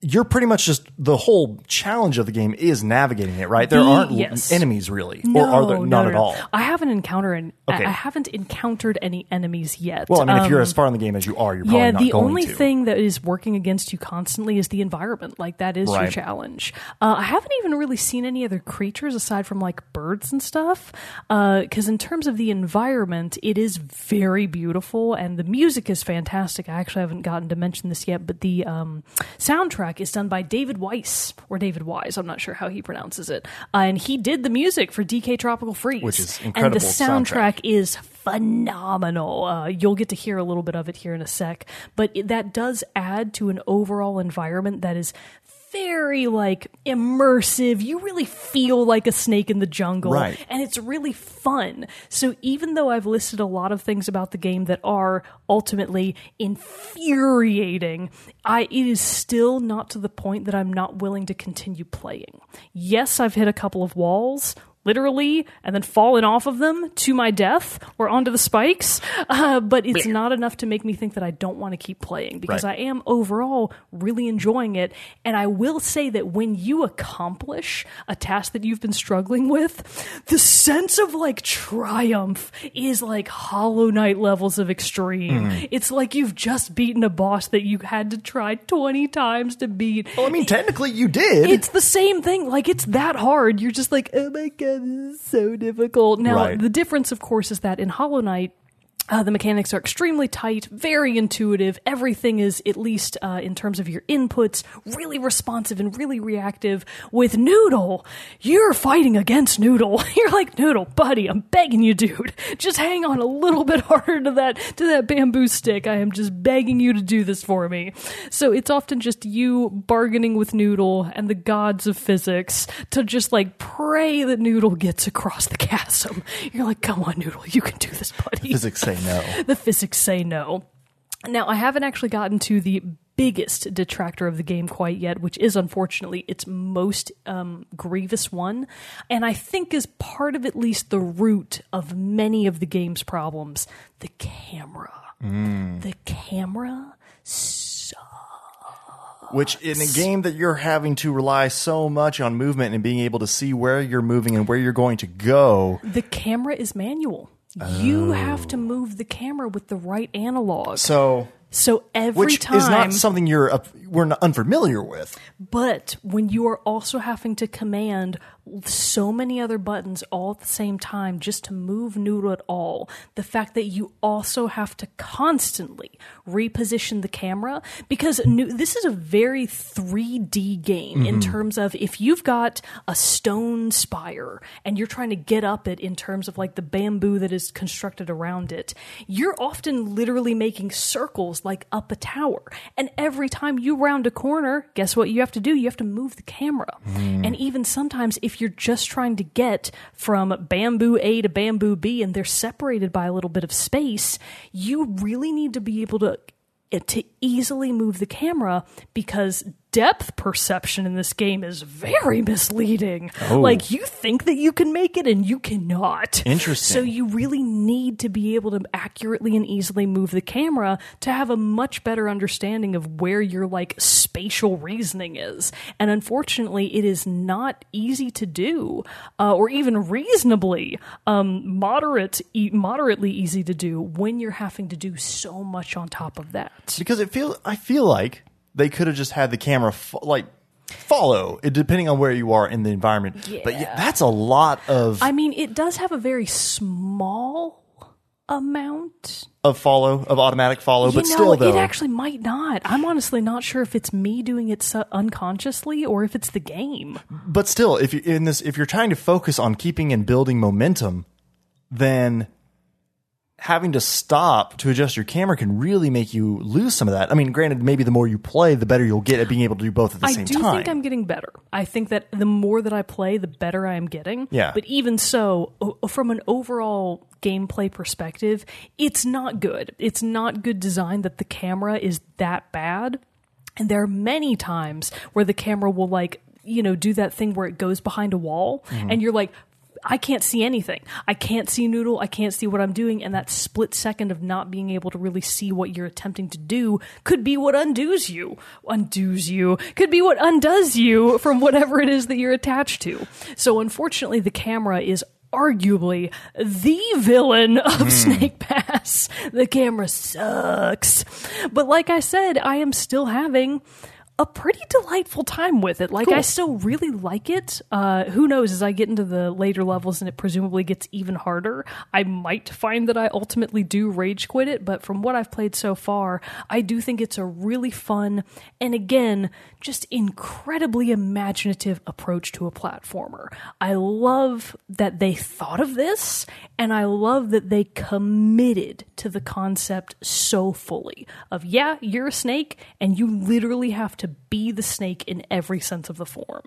You're pretty much just the whole challenge of the game is navigating it, right? There The- aren't yes. enemies really, or are there No, none no, at all? I haven't encountered any, Okay. I haven't encountered any enemies yet. Well, I mean, if you're Um, as far in the game as you are, you're probably not. yeah, not the only to. thing that is working against you constantly is the environment. Like that is your challenge. Uh, I haven't even really seen any other creatures aside from like birds and stuff. Because in terms of the environment, it is very beautiful and the music is fantastic. I actually haven't gotten to mention this yet, but the um, soundtrack is done by David Weiss or David Wise. I'm not sure how he pronounces it, uh, and he did the music for DK Tropical Freeze, Which is And incredible the soundtrack soundtrack. is phenomenal. Uh, you'll get to hear a little bit of it here in a sec, but it, that does add to an overall environment that is very like immersive. You really feel like a snake in the jungle, Right. and it's really fun. So even though I've listed a lot of things about the game that are ultimately infuriating, I it is still not to the point that I'm not willing to continue playing. Yes, I've hit a couple of walls. Literally, and then fallen off of them to my death or onto the spikes. Uh, but it's not enough to make me think that I don't want to keep playing because Right. I am overall really enjoying it. And I will say that when you accomplish a task that you've been struggling with, the sense of like triumph is like Hollow Knight levels of extreme. Mm-hmm. It's like you've just beaten a boss that you had to try 20 times to beat. Well, I mean, technically, you did. It's the same thing. Like it's that hard. You're just like, oh my god, this is so difficult. Now Right. the difference, of course, is that in Hollow Knight. Uh, the mechanics are extremely tight, very intuitive. Everything is, at least uh, in terms of your inputs, really responsive and really reactive. With Noodle, you're fighting against Noodle. You're like, Noodle, buddy, I'm begging you, dude. Just hang on a little bit harder to that to that bamboo stick. I am just begging you to do this for me. So it's often just you bargaining with Noodle and the gods of physics to just like pray that Noodle gets across the chasm. You're like, come on, Noodle, you can do this, buddy Physics say no. the physics say no. Now, I haven't actually gotten to the biggest detractor of the game quite yet, which is unfortunately its most um, grievous one, and I think is part of at least the root of many of the game's problems the camera. The camera sucks. Which in a game that you're having to rely so much on movement and being able to see where you're moving and where you're going to go. the camera is manual. You have to oh. move the camera with the right analog. So, So every which time is not something you're up, we're not unfamiliar with. But when you are also having to command so many other buttons all at the same time just to move Noodle at all, the fact that you also have to constantly reposition the camera, because this is a very 3D game in mm-hmm. terms of if you've got a stone spire and you're trying to get up it in terms of like the bamboo that is constructed around it, you're often literally making circles like up a tower. And every time you round a corner, guess what you have to do? You have to move the camera. Mm-hmm. And even sometimes if you're just trying to get from bamboo A to bamboo B and they're separated by a little bit of space, you really need to be able to to easily move the camera because depth perception in this game is very misleading. Like you think that you can make it and you cannot. Interesting. So you really need to be able to accurately and easily move the camera to have a much better understanding of where your like spatial reasoning is. And unfortunately, it is not easy to do, uh, or even reasonably um, moderate, e- moderately easy to do when you're having to do so much on top of that. because it feel I feel like they could have just had the camera fo- like follow it depending on where you are in the environment. But yeah, Yeah. that's a lot of I mean, it does have a very small amount of follow of automatic follow, but know, still though it actually might not. I'm honestly not sure if it's me doing it su- unconsciously or if it's the game. but still if you in this if you're trying to focus on keeping and building momentum, then having to stop to adjust your camera can really make you lose some of that. I mean, granted, maybe the more you play, the better you'll get at being able to do both at the I same time. I do think I'm getting better. I think that the more that I play, the better I am getting. Yeah. But even so, from an overall gameplay perspective, it's not good. It's not good design that the camera is that bad. And there are many times where the camera will like, you know, do that thing where it goes behind a wall Mm-hmm. and you're like, I can't see anything. I can't see Noodle. I can't see what I'm doing. And that split second of not being able to really see what you're attempting to do could be what undoes you. Undoes you. Could be what undoes you from whatever it is that you're attached to. So unfortunately, the camera is arguably the villain of hmm. Snake Pass. The camera sucks. But like I said, I am still having a pretty delightful time with it. Like I still really like it. Uh, who knows? As I get into the later levels and it presumably gets even harder, I might find that I ultimately do rage quit it. But from what I've played so far, I do think it's a really fun and again just incredibly imaginative approach to a platformer. I love that they thought of this, and I love that they committed to the concept so fully. Of yeah, you're a snake, and you literally have to be the snake in every sense of the form.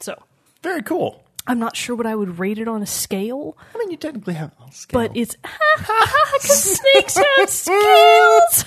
So Very cool. I'm not sure what I would rate it on a scale, I mean, you technically have a scale. but it's because snakes have scales.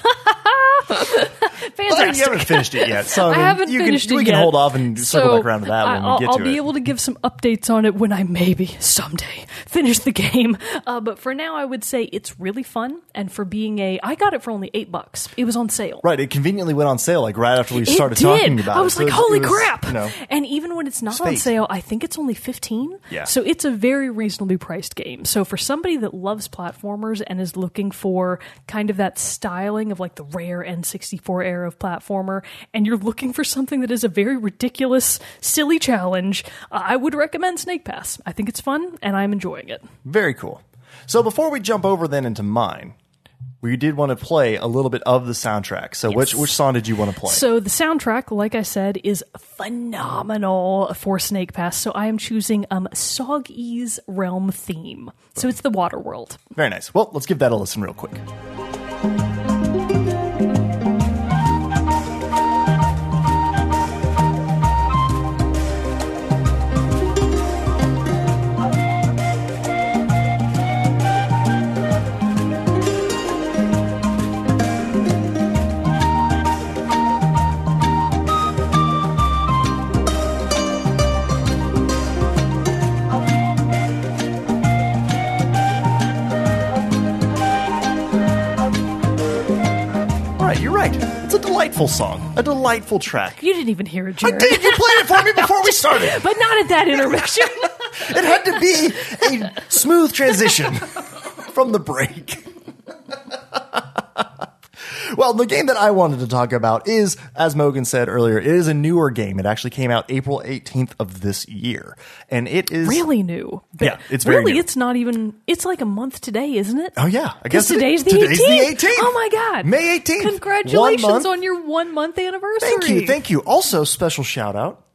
But you haven't finished it yet, so I, I haven't you finished can, it We can hold off and circle So, back around to that when I'll, we get to. I'll to be able to give some updates on it when I maybe someday finish the game. Uh, but for now, I would say it's really fun. And for being a, I got it for only eight bucks. It was on sale. Right, it conveniently went on sale like right after we It started did. talking about it. I was So like, it "Holy it was, crap!" You know, And even when it's not on sale, I think it's only fifteen. Yeah. So it's a very reasonably priced game. So for somebody that loves platformers and is looking for kind of that styling of like the rare N64 era of platformer, and you're looking for something that is a very ridiculous, silly challenge, I would recommend Snake Pass. I think it's fun, and I'm enjoying it. very cool. So before we jump over then into mine, we did want to play a little bit of the soundtrack. So which which song did you want to play? So the soundtrack, like I said, is phenomenal for Snake Pass. So I am choosing um Soggy's Realm theme. So it's the Water World. Very nice. Well, let's give that a listen real quick. Delightful song, a delightful track. You didn't even hear it, I did. You played it for me before we started. but not at that intermission. It had to be a smooth transition from the break. Well, the game that I wanted to talk about is, as Mogan said earlier, it is a newer game. It actually came out April 18th of this year. And it is. really new. Yeah, it's very really. new. It's not even. It's like a month today, isn't it? Oh, yeah. I guess it- today's the today's 18th. the 18th. Oh my god! May 18th. Congratulations on your one month anniversary. Thank you. Thank you. Also, special shout out.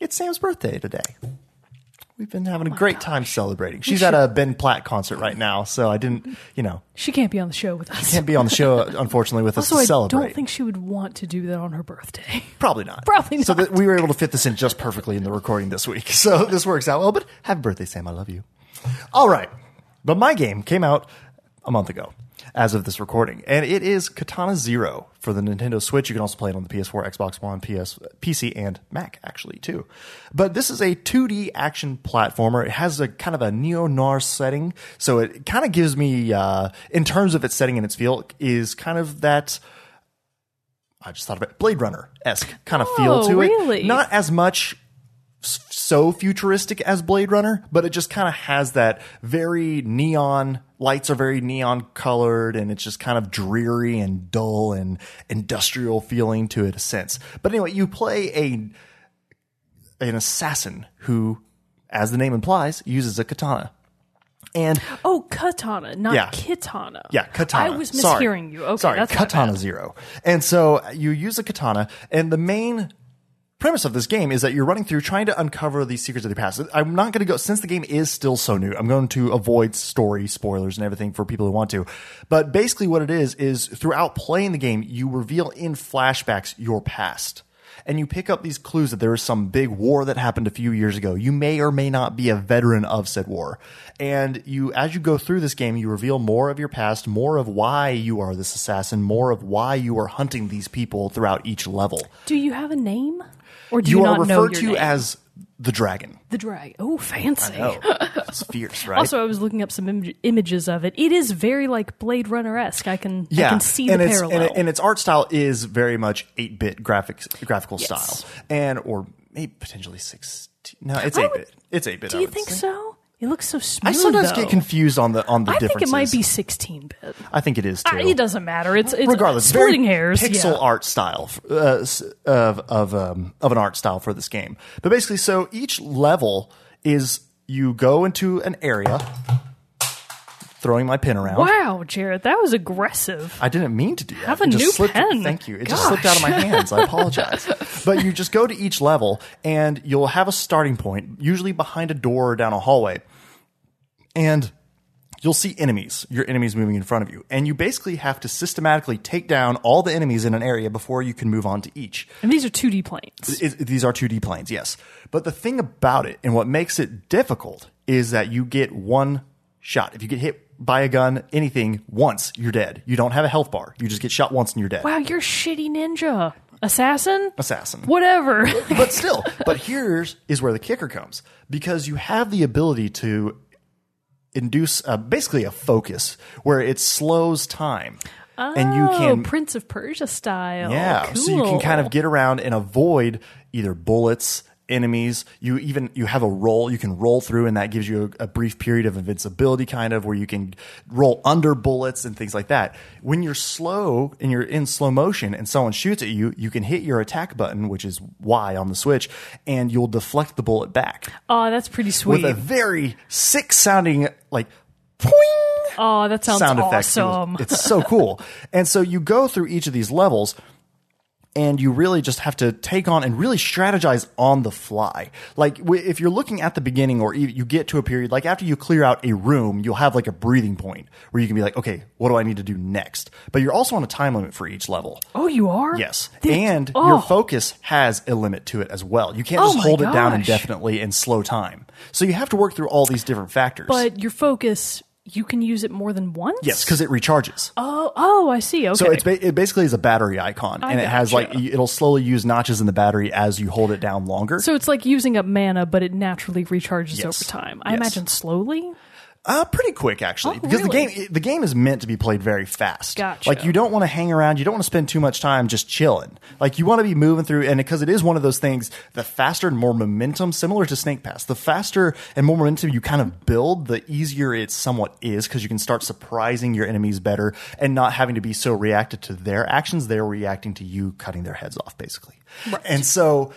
It's Sam's birthday today. We've been having a oh great time celebrating. She's at a Ben Platt concert right now, so I didn't, you know, She can't be on the show with us. She can't be on the show, unfortunately, with us also, to I celebrate. don't think she would want to do that on her birthday. Probably not. Probably not. So not. that we were able to fit this in just perfectly in the recording this week. So this works out well. But happy birthday, Sam. I love you. All right. But my game came out a month ago as of this recording, and it is Katana Zero for the Nintendo Switch. You can also play it on the PS4, Xbox One, PS, PC, and Mac, actually, too. But this is a 2D action platformer. It has a kind of a neo noir setting. So it kind of gives me, uh, in terms of its setting and its feel, is kind of that. I just thought of it. Blade Runner esque kind of feel Oh, to really? it. Not as much so futuristic as Blade Runner, but it just kind of has that very neon lights are very neon colored and it's just kind of dreary and dull and industrial feeling to it a sense. But anyway, you play a an assassin who as the name implies uses a katana. And Oh, katana, not Yeah. kitana. yeah, katana. I was Sorry. mishearing you. Okay, Sorry, that's katana zero. And so you use a katana, and the main premise of this game is that you're running through trying to uncover the secrets of the past. I'm not going to go since the game is still so new. I'm going to avoid story spoilers and everything for people who want to. But basically, what it is is throughout playing the game, you reveal in flashbacks your past. And you pick up these clues that there is some big war that happened a few years ago. You may or may not be a veteran of said war. And you, as you go through this game, you reveal more of your past, more of why you are this assassin, more of why you are hunting these people throughout each level. Do you have a name, or do you, You are referred to name? as the dragon. the dragon. Oh, fancy. It's fierce, right? Also, I was looking up some Im- images of it. It is very like Blade Runner esque. I can I yeah, can see and the its, parallel. And, it- and its art style is very much eight bit graphics graphical Yes. style, and or maybe potentially sixteen. No, it's eight bit. It's eight bit. do you think so? It looks so smooth. I sometimes though. get confused on the on the I think it might be 16 bit. I think it is too. It doesn't matter. It's it's regardless, splitting very hairs. pixel yeah. art style uh, of of um, of an art style for this game. But basically, so each level is you go into an area, throwing my pin around. Wow, Jared, that was aggressive. I didn't mean to do that. Have a It new slipped, pen. Thank you. It just slipped out of my hands. I apologize. but you just go to each level and you'll have a starting point, usually behind a door or down a hallway. And you'll see enemies, your enemies moving in front of you. And you basically have to systematically take down all the enemies in an area before you can move on to each. And these are 2D planes. It, these are 2D planes, yes. But the thing about it and what makes it difficult is that you get one shot. If you get hit by a gun, anything, once, you're dead. You don't have a health bar. You just get shot once and you're dead. Wow, you're shitty ninja. Assassin? Assassin. Whatever. But still, but here's is where the kicker comes because you have the ability to induce uh, basically a focus where it slows time. and you oh, can Prince of Persia style. Yeah, cool. so you can kind of get around and avoid either bullets, enemies. You even you have a roll you can roll through, and that gives you a, a brief period of invincibility, kind of where you can roll under bullets and things like that. When you're slow and you're in slow motion, and someone shoots at you, you can hit your attack button, which is Y on the Switch, and you'll deflect the bullet back Oh, that's pretty sweet. with a very sick sounding like. Poing! Oh, that sounds sound effects. It was- awesome. It's so cool. And so you go through each of these levels and you really just have to take on and really strategize on the fly. Like if you're looking at the beginning or you get to a period, like after you clear out a room, you'll have like a breathing point where you can be like, okay, what do I need to do next? But you're also on a time limit for each level. oh, you are? Yes. And oh. your focus has a limit to it as well. You can't Oh just my hold it down indefinitely and slow time. So you have to work through all these different factors. But your focus, you can use it more than once? yes, because it recharges. Oh, oh, I see. Okay. So it's ba- it basically is a battery icon, and it has like it'll slowly use notches in the battery as you hold it down longer. So it's like using up mana, but it naturally recharges Yes. over time. I Yes. imagine slowly. Uh, pretty quick actually, Oh, because the game the game is meant to be played very fast. Gotcha. Like you don't want to hang around, you don't want to spend too much time just chilling. Like you want to be moving through, and because it is one of those things, the faster and more momentum, similar to Snake Pass, the faster and more momentum you kind of build, the easier it somewhat is because you can start surprising your enemies better and not having to be so reactive to their actions. They're reacting to you cutting their heads off, basically. And so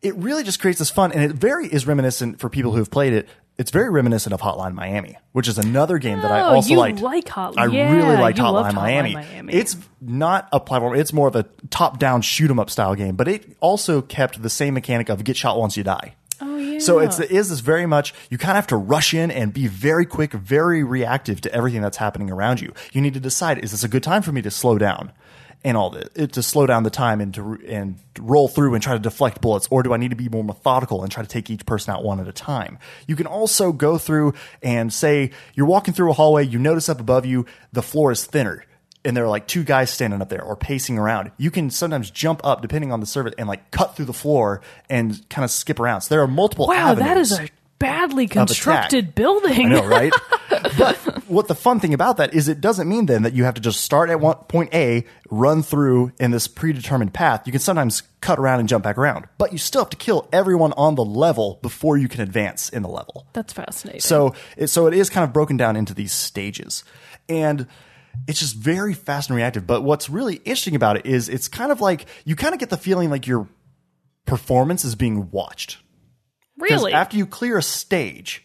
it really just creates this fun and it very is reminiscent for people who have played it it's very reminiscent of hotline miami which is another game that i Oh, also you liked like Hotline- i yeah, really liked you hotline, loved Hotline miami. Miami. it's not a platform it's more of a top down shoot 'em up style game but it also kept the same mechanic of get shot once you die Oh, yeah. so it's it is this very much you kind of have to rush in and be very quick, very reactive to everything that's happening around you. You need to decide: is this a good time for me to slow down and all this, it, to slow down the time and to and roll through and try to deflect bullets, or do I need to be more methodical and try to take each person out one at a time? You can also go through and say you're walking through a hallway, you notice up above you the floor is thinner and there are like two guys standing up there or pacing around. You can sometimes jump up depending on the server and like cut through the floor and kind of skip around. So there are multiple wow, that avenues is a badly constructed building. I know, right? but what the fun thing about that is it doesn't mean then that you have to just start at one point A, run through in this predetermined path. You can sometimes cut around and jump back around, but you still have to kill everyone on the level before you can advance in the level. That's fascinating. So it, so it is kind of broken down into these stages. And it's just very fast and reactive. But what's really interesting about it is it's kind of like you kind of get the feeling like your performance is being watched. Really, After you clear a stage,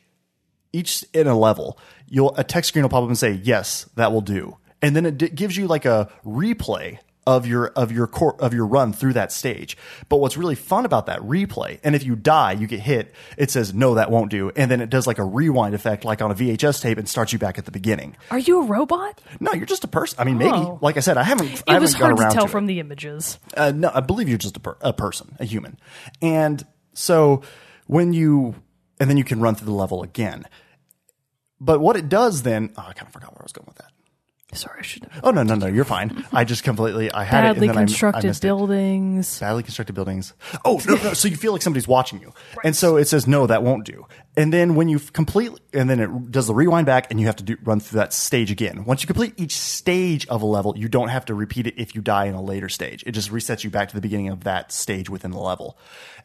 each in a level, you'll a text screen will pop up and say, "Yes, that will do," and then it d- gives you like a replay of your of your core of your run through that stage. But what's really fun about that replay, and if you die, you get hit, it says, "No, that won't do," and then it does like a rewind effect, like on a VHS tape, and starts you back at the beginning. are you a robot? No, you're just a person. I mean, maybe. Oh. Like I said, I haven't. I It haven't was gone hard to tell it. from the images. Uh, no, I believe you're just a, per- a person, a human. And so when you, and then you can run through the level again. But what it does then, oh, I kind of forgot where I was going with that. Sorry, I shouldn't have. Oh, no, no, no, you're fine. I just completely, I had it Badly and then I- I, constructed it. buildings. Badly constructed buildings. Oh, no, no. So you feel like somebody's watching you. And so it says, no, that won't do. And then when you complete, and then it does the rewind back and you have to do, run through that stage again. Once you complete each stage of a level, you don't have to repeat it if you die in a later stage. It just resets you back to the beginning of that stage within the level.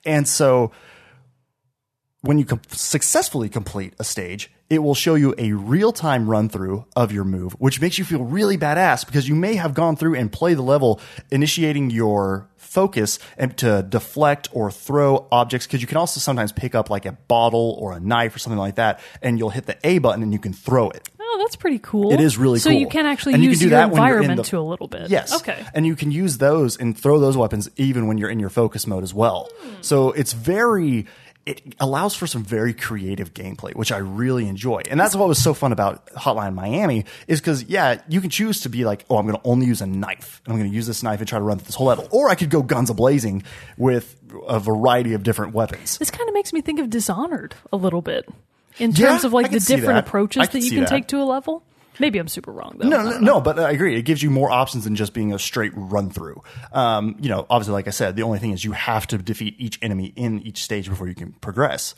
And so when you com- successfully complete a stage, it will show you a real time run through of your move, which makes you feel really badass because you may have gone through and play the level, initiating your focus and to deflect or throw objects. Because you can also sometimes pick up like a bottle or a knife or something like that, and you'll hit the A button and you can throw it. Oh, that's pretty cool. It is really cool. so cool. you can actually And you use can do your that when you're in environment the- to a little bit. Yes. Okay. And you can use those and throw those weapons even when you're in your focus mode as well. Hmm. So it's very it allows for some very creative gameplay, which I really enjoy. And that's what was so fun about Hotline Miami is because, yeah, you can choose to be like, oh, I'm going to only use a knife. And I'm going to use this knife and try to run through this whole level. Or I could go guns a-blazing with a variety of different weapons. This kind of makes me think of Dishonored a little bit in Yeah, terms of like the different approaches I that you can that. take to a level. Maybe I'm super wrong though. No, no, no, but I agree. It gives you more options than just being a straight run through. Um, you know, obviously, like I said, the only thing is you have to defeat each enemy in each stage before you can progress.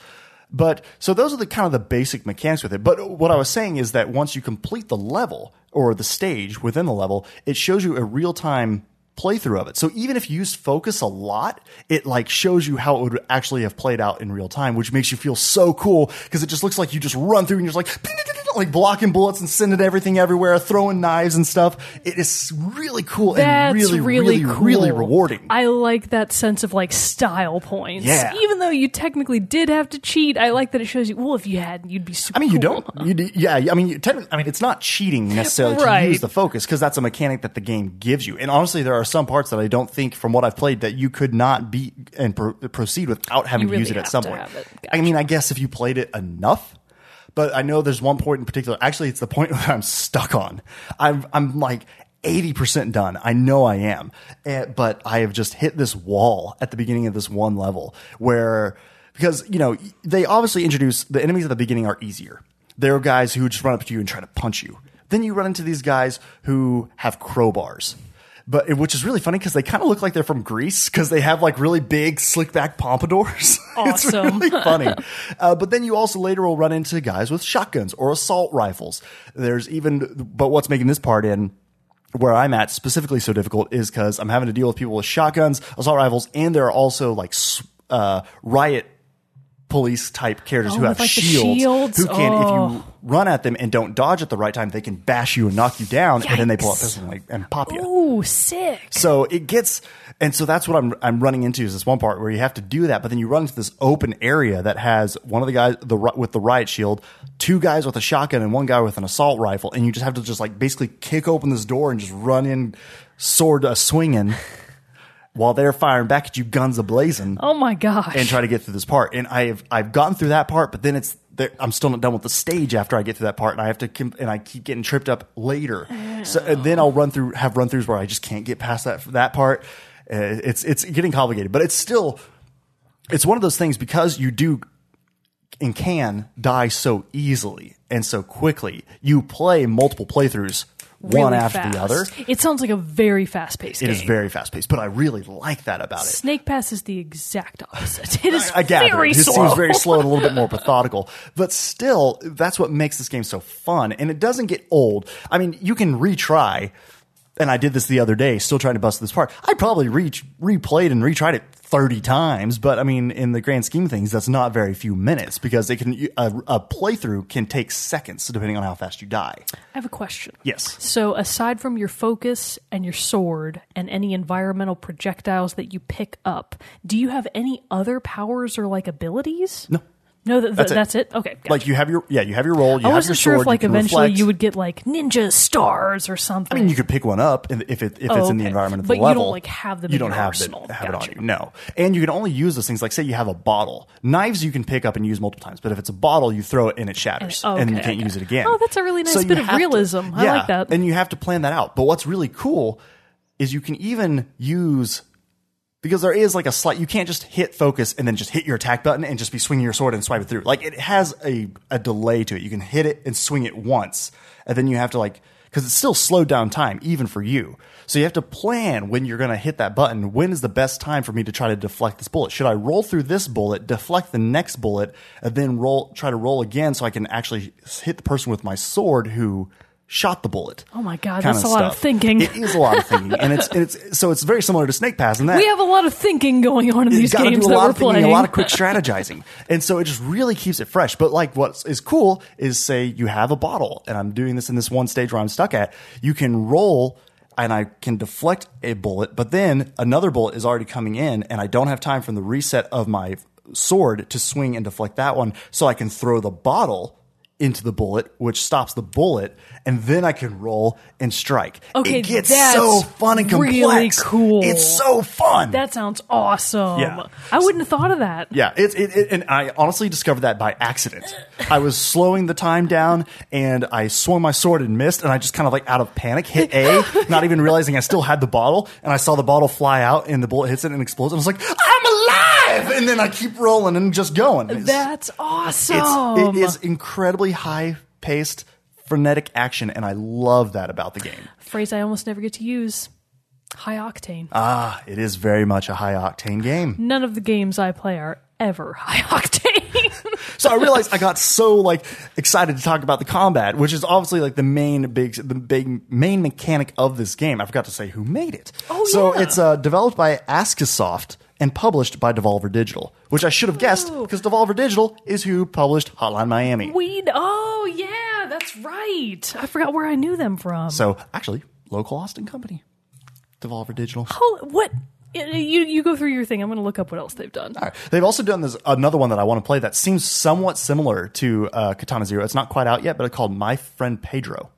But so those are the kind of the basic mechanics with it. But what I was saying is that once you complete the level or the stage within the level, it shows you a real time playthrough of it. So even if you used focus a lot, it like shows you how it would actually have played out in real time, which makes you feel so cool because it just looks like you just run through and you're just like like blocking bullets and sending everything everywhere, throwing knives and stuff. It is really cool That's and really, really, really, cool. really rewarding. I like that sense of like style points. Yeah. Even though you technically did have to cheat, I like that it shows you. Well, if you hadn't, you'd be super. I mean, you cool. don't. You yeah. I mean, you, technically, I mean, it's not cheating necessarily Right. to use the focus because that's a mechanic that the game gives you. And honestly, there are some parts that I don't think, from what I've played, that you could not beat and pro- proceed without having You to use it at some point. it. I mean, I guess if you played it enough. But I know there's one point in particular. Actually, it's the point where I'm stuck on. I'm I'm like 80% done. I know I am. Eh, but I have just hit this wall at the beginning of this one level where, because, you know, they obviously introduce the enemies at the beginning are easier. There are guys who just run up to you and try to punch you. Then you run into these guys who have crowbars. But which is really funny because they kind of look like they're from Grease because they have like really big slick back pompadours. Awesome. it's really funny. Uh, but then you also later will run into guys with shotguns or assault rifles. There's even, but what's making this part in where I'm at specifically so difficult is because I'm having to deal with people with shotguns, assault rifles, and there are also like uh, riot police type characters Oh, who have like, shields, shields? who can, if Oh. you run at them and don't dodge at the right time, they can bash you and knock you down, and then they pull out Yikes. pistol and, like, and pop you. Ooh, sick. So it gets, and so that's what I'm I'm running into is this one part where you have to do that, but then you run into this open area that has one of the guys the with the riot shield, two guys with a shotgun, and one guy with an assault rifle, and you just have to just like basically kick open this door and just run in, sword uh, swinging, while they're firing back at you, guns a blazing Oh my gosh. and try to get through this part. And I've I've gotten through that part, but then it's I'm still not done with the stage after I get through that part, and I have to and I keep getting tripped up later. So and then I'll run through have run throughs where I just can't get past that that part. Uh, it's it's getting complicated, but it's still it's one of those things because you do and can die so easily and so quickly. You play multiple playthroughs one after fast. the other. It sounds like a very fast paced It game. is very fast paced, but I really like that about it. Snake Pass is the exact opposite. It is I gather very it slow. seems very slow and a little bit more methodical. But still, that's what makes this game so fun, and it doesn't get old. I mean, you can retry, and I did this the other day, still trying to bust this part. I probably re- replayed and retried it thirty times, but I mean, in the grand scheme of things, that's not very few minutes because it can a, a playthrough can take seconds depending on how fast you die. I have a question. Yes. So, aside from your focus and your sword and any environmental projectiles that you pick up, do you have any other powers or like abilities? No. No, th- th- That's that's, it. it. Okay. gotcha. Like you have your yeah, you have your roll. You I wasn't your sure sword. if like you eventually reflect. you would get like ninja stars or something. I mean, you could pick one up if it if Oh, it's in the environment of But the level. But you don't, like, have them You in don't your have arsenal. it, have it on you. No, and you can only use those things. Like say you have a bottle. Knives you can pick up and use multiple times, but if it's a bottle, you throw it and it shatters, And- oh, and you can't okay. use it again. Oh, that's a really nice you bit of have to- realism. I yeah, like that. And you have to plan that out. But what's really cool is you can even use because there is like a slight you can't just hit focus and then just hit your attack button and just be swinging your sword and swipe it through. Like it has a, a delay to it. You can hit it and swing it once and then you have to like because it's still slowed down time even for you. So you have to plan when you're going to hit that button. When is the best time for me to try to deflect this bullet? Should i roll through this bullet deflect the next bullet and then roll try to roll again so i can actually hit the person with my sword who shot the bullet Oh my God, that's a lot of thinking. it is a lot of thinking and it's, it's so it's very similar to snake pass in that we have a lot of thinking going on in these games that lot we're of thinking, playing. a lot of quick strategizing, and so it just really keeps it fresh. But like what is cool is say you have a bottle, and I'm doing this in this one stage where I'm stuck at. You can roll, and I can deflect a bullet, but then another bullet is already coming in, and I don't have time from the reset of my sword to swing and deflect that one, so I can throw the bottle into the bullet, which stops the bullet, and then I can roll and strike. Okay, it gets that's so fun and complex. really cool. It's so fun. that sounds awesome. Yeah. I wouldn't have thought of that. Yeah, it's it, it, and I honestly discovered that by accident. I was slowing the time down, and I swung my sword and missed, and I just kind of like out of panic hit A, not even realizing I still had the bottle, and I saw the bottle fly out, and the bullet hits it and explodes. And I was like, I'm! And then I keep rolling and just going. It's, That's awesome. it's, it is incredibly high paced, frenetic action, and I love that about the game. Phrase I almost never get to use. High octane. Ah, it is very much a high octane game. None of the games I play are ever high octane. So I realized I got so like excited to talk about the combat, which is obviously like the main big the big main mechanic of this game. I forgot to say who made it. Oh, yeah. so yeah. it's uh, developed by Askiisoft and published by Devolver Digital, which I should have guessed Oh. because Devolver Digital is who published Hotline Miami. Weed. Oh yeah, that's right. I forgot where I knew them from. So actually, local Austin company, Devolver Digital. Oh, what? You you go through your thing. I'm going to look up what else they've done. All right. They've also done this another one that I want to play that seems somewhat similar to uh, Katana Zero. It's not quite out yet, but it's called My Friend Pedro.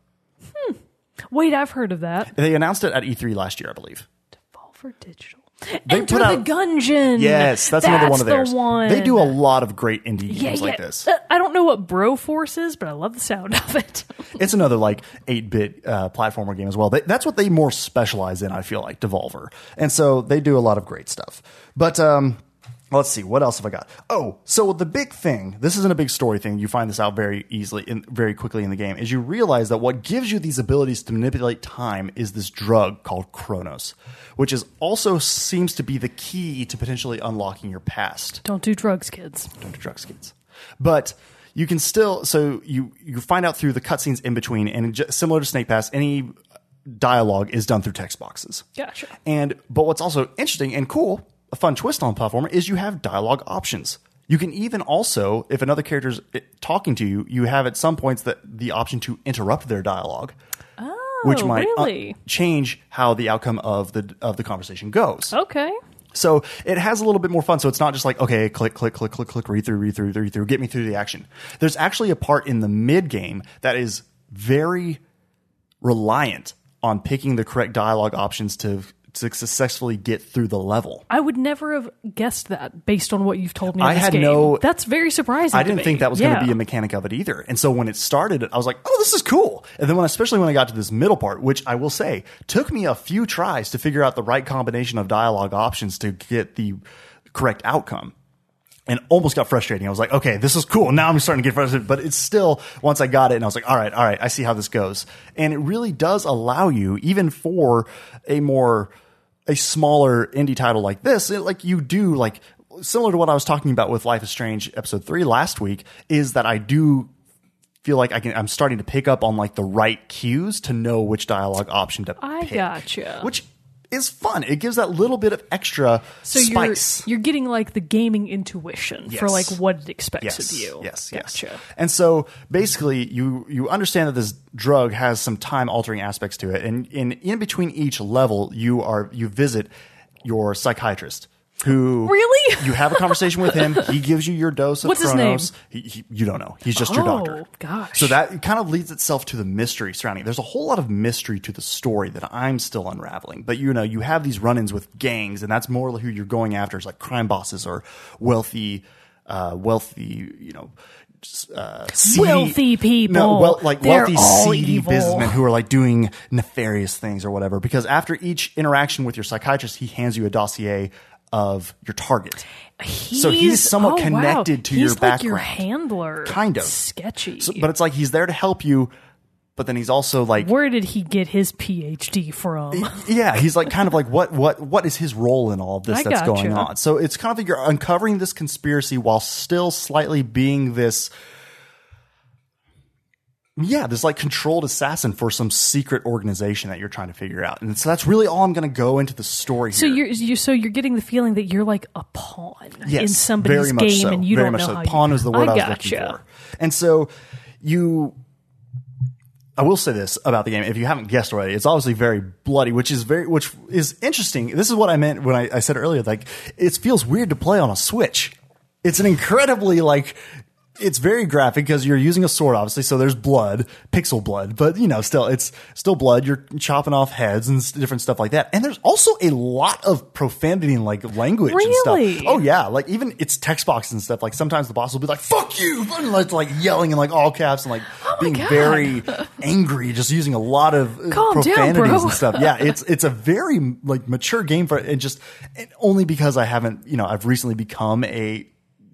Wait, I've heard of that. They announced it at E3 last year, I believe. Devolver Digital. They Enter put the out- Gungeon. Yes, that's, another one of the one. They do a lot of great indie yeah, games yeah. like this. Uh, I don't know what Broforce is, but I love the sound of it. It's another like eight bit uh, platformer game as well. They, that's what they more specialize in. I feel like Devolver, and so they do a lot of great stuff. But um, let's see what else have I got. Oh, so the big thing. This isn't a big story thing. You find this out very easily, in, very quickly in the game. Is you realize that what gives you these abilities to manipulate time is this drug called Chronos, which is also seems to be the key to potentially unlocking your past don't do drugs, kids. don't do drugs, kids. But you can still so you you find out through the cutscenes in between, and j- similar to Snake Pass, any dialogue is done through text boxes. Gotcha. And but what's also interesting and cool, a fun twist on platformer is you have dialogue options. You can even also, if another character's talking to you, you have at some points that the option to interrupt their dialogue, which Oh, might uh, really? change how the outcome of the of the conversation goes. Okay. So it has a little bit more fun. So it's not just like, okay, click, click, click, click, click, read through, read through, read through, get me through the action. There's actually a part in the mid game that is very reliant on picking the correct dialogue options to, to successfully get through the level. I would never have guessed that based on what you've told me. I had game. no- That's very surprising. I didn't think that was going to be a mechanic of it either. And so when it started, I was like, "Oh, this is cool." And then when, especially when I got to this middle part, which I will say took me a few tries to figure out the right combination of dialogue options to get the correct outcome, and almost got frustrating. I was like, "Okay, this is cool." Now I'm starting to get frustrated, but it's still once I got it, and I was like, "All right, all right, I see how this goes." And it really does allow you, even for a more a smaller indie title like this, it, like you do like similar to what I was talking about with Life is Strange episode 3 last week is that I do feel like I can I'm starting to pick up on like the right cues to know which dialogue option to I pick, gotcha. Which is fun. It gives that little bit of extra So spice. you're you're getting like the gaming intuition for like what it expects yes, of you. Yes, gotcha. yes. And so basically, you you understand that this drug has some time altering aspects to it, and in in between each level, you are you visit your psychiatrist. Who Really? You have a conversation with him. He gives you your dose of What's his Chronos. He, he, you don't know. He's just your Oh, doctor. gosh. So that kind of leads itself to the mystery surrounding. it. There's a whole lot of mystery to the story that I'm still unraveling. But you know, you have these run-ins with gangs, and that's more who you're going after is like crime bosses or wealthy, uh, wealthy, you know. Uh, seedy- Wealthy people. no, well, like They're wealthy, seedy evil. businessmen who are like doing nefarious things or whatever. Because after each interaction with your psychiatrist, he hands you a dossier of your target. So he's somewhat oh, wow. connected to He's your like your handler. Kind of. sketchy. So, but it's like he's there to help you, but then he's also like, Where did he get his PhD from? yeah, he's like kind of like what what what is his role in all of this I that's going on? So it's kind of like you're uncovering this conspiracy while still slightly being this. Yeah, this like controlled assassin for some secret organization that you're trying to figure out, and so that's really all I'm going to go into the story. So here. you're you so you're getting the feeling that you're like a pawn yes, in somebody's game, so. and you very don't much know so. how. Pawn you, is the word I, was gotcha. looking for, and so you. I will say this about the game: if you haven't guessed already, it's obviously very bloody, which is very, which is interesting. This is what I meant when I, I said earlier, like it feels weird to play on a Switch. It's an incredibly like. It's very graphic because you're using a sword, obviously. So there's blood, pixel blood, but you know, still, it's still blood. You're chopping off heads and different stuff like that. And there's also a lot of profanity and like language and stuff. Oh yeah, like even it's text boxes and stuff. Like sometimes the boss will be like "fuck you," and like, like yelling in like all caps and like being Oh God. very angry, just using a lot of uh, Calm profanities and stuff. Yeah, it's it's a very like mature game for and just and only because I haven't you know I've recently become a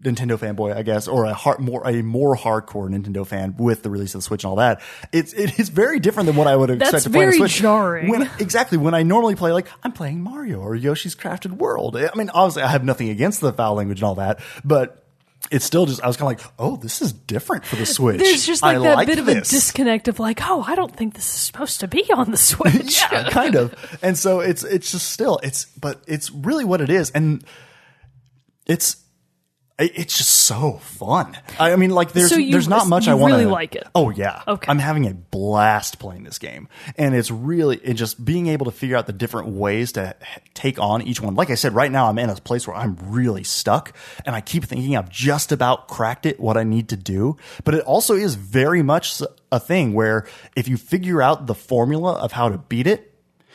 Nintendo fanboy, I guess, or a hard, more a more hardcore Nintendo fan with the release of the Switch and all that. It's it is very different than what I would expect That's to play on very the Switch. jarring. When, exactly when I normally play like I'm playing Mario or Yoshi's Crafted World. I mean, obviously I have nothing against the foul language and all that, but it's still just I was kind of like, oh, this is different for the Switch. There's just like I that like bit of a disconnect of like, oh, I don't think this is supposed to be on the Switch. yeah, kind of. And so it's it's just still it's but it's really what it is, and it's it- it's just so fun. I mean, like there's So you- there's not much I want to really like it? Oh yeah. Okay. I'm having a blast playing this game, and it's really it just being able to figure out the different ways to take on each one. Like I said, right now I'm in a place where I'm really stuck, and I keep thinking I've just about cracked it, what I need to do. But it also is very much a thing where if you figure out the formula of how to beat it,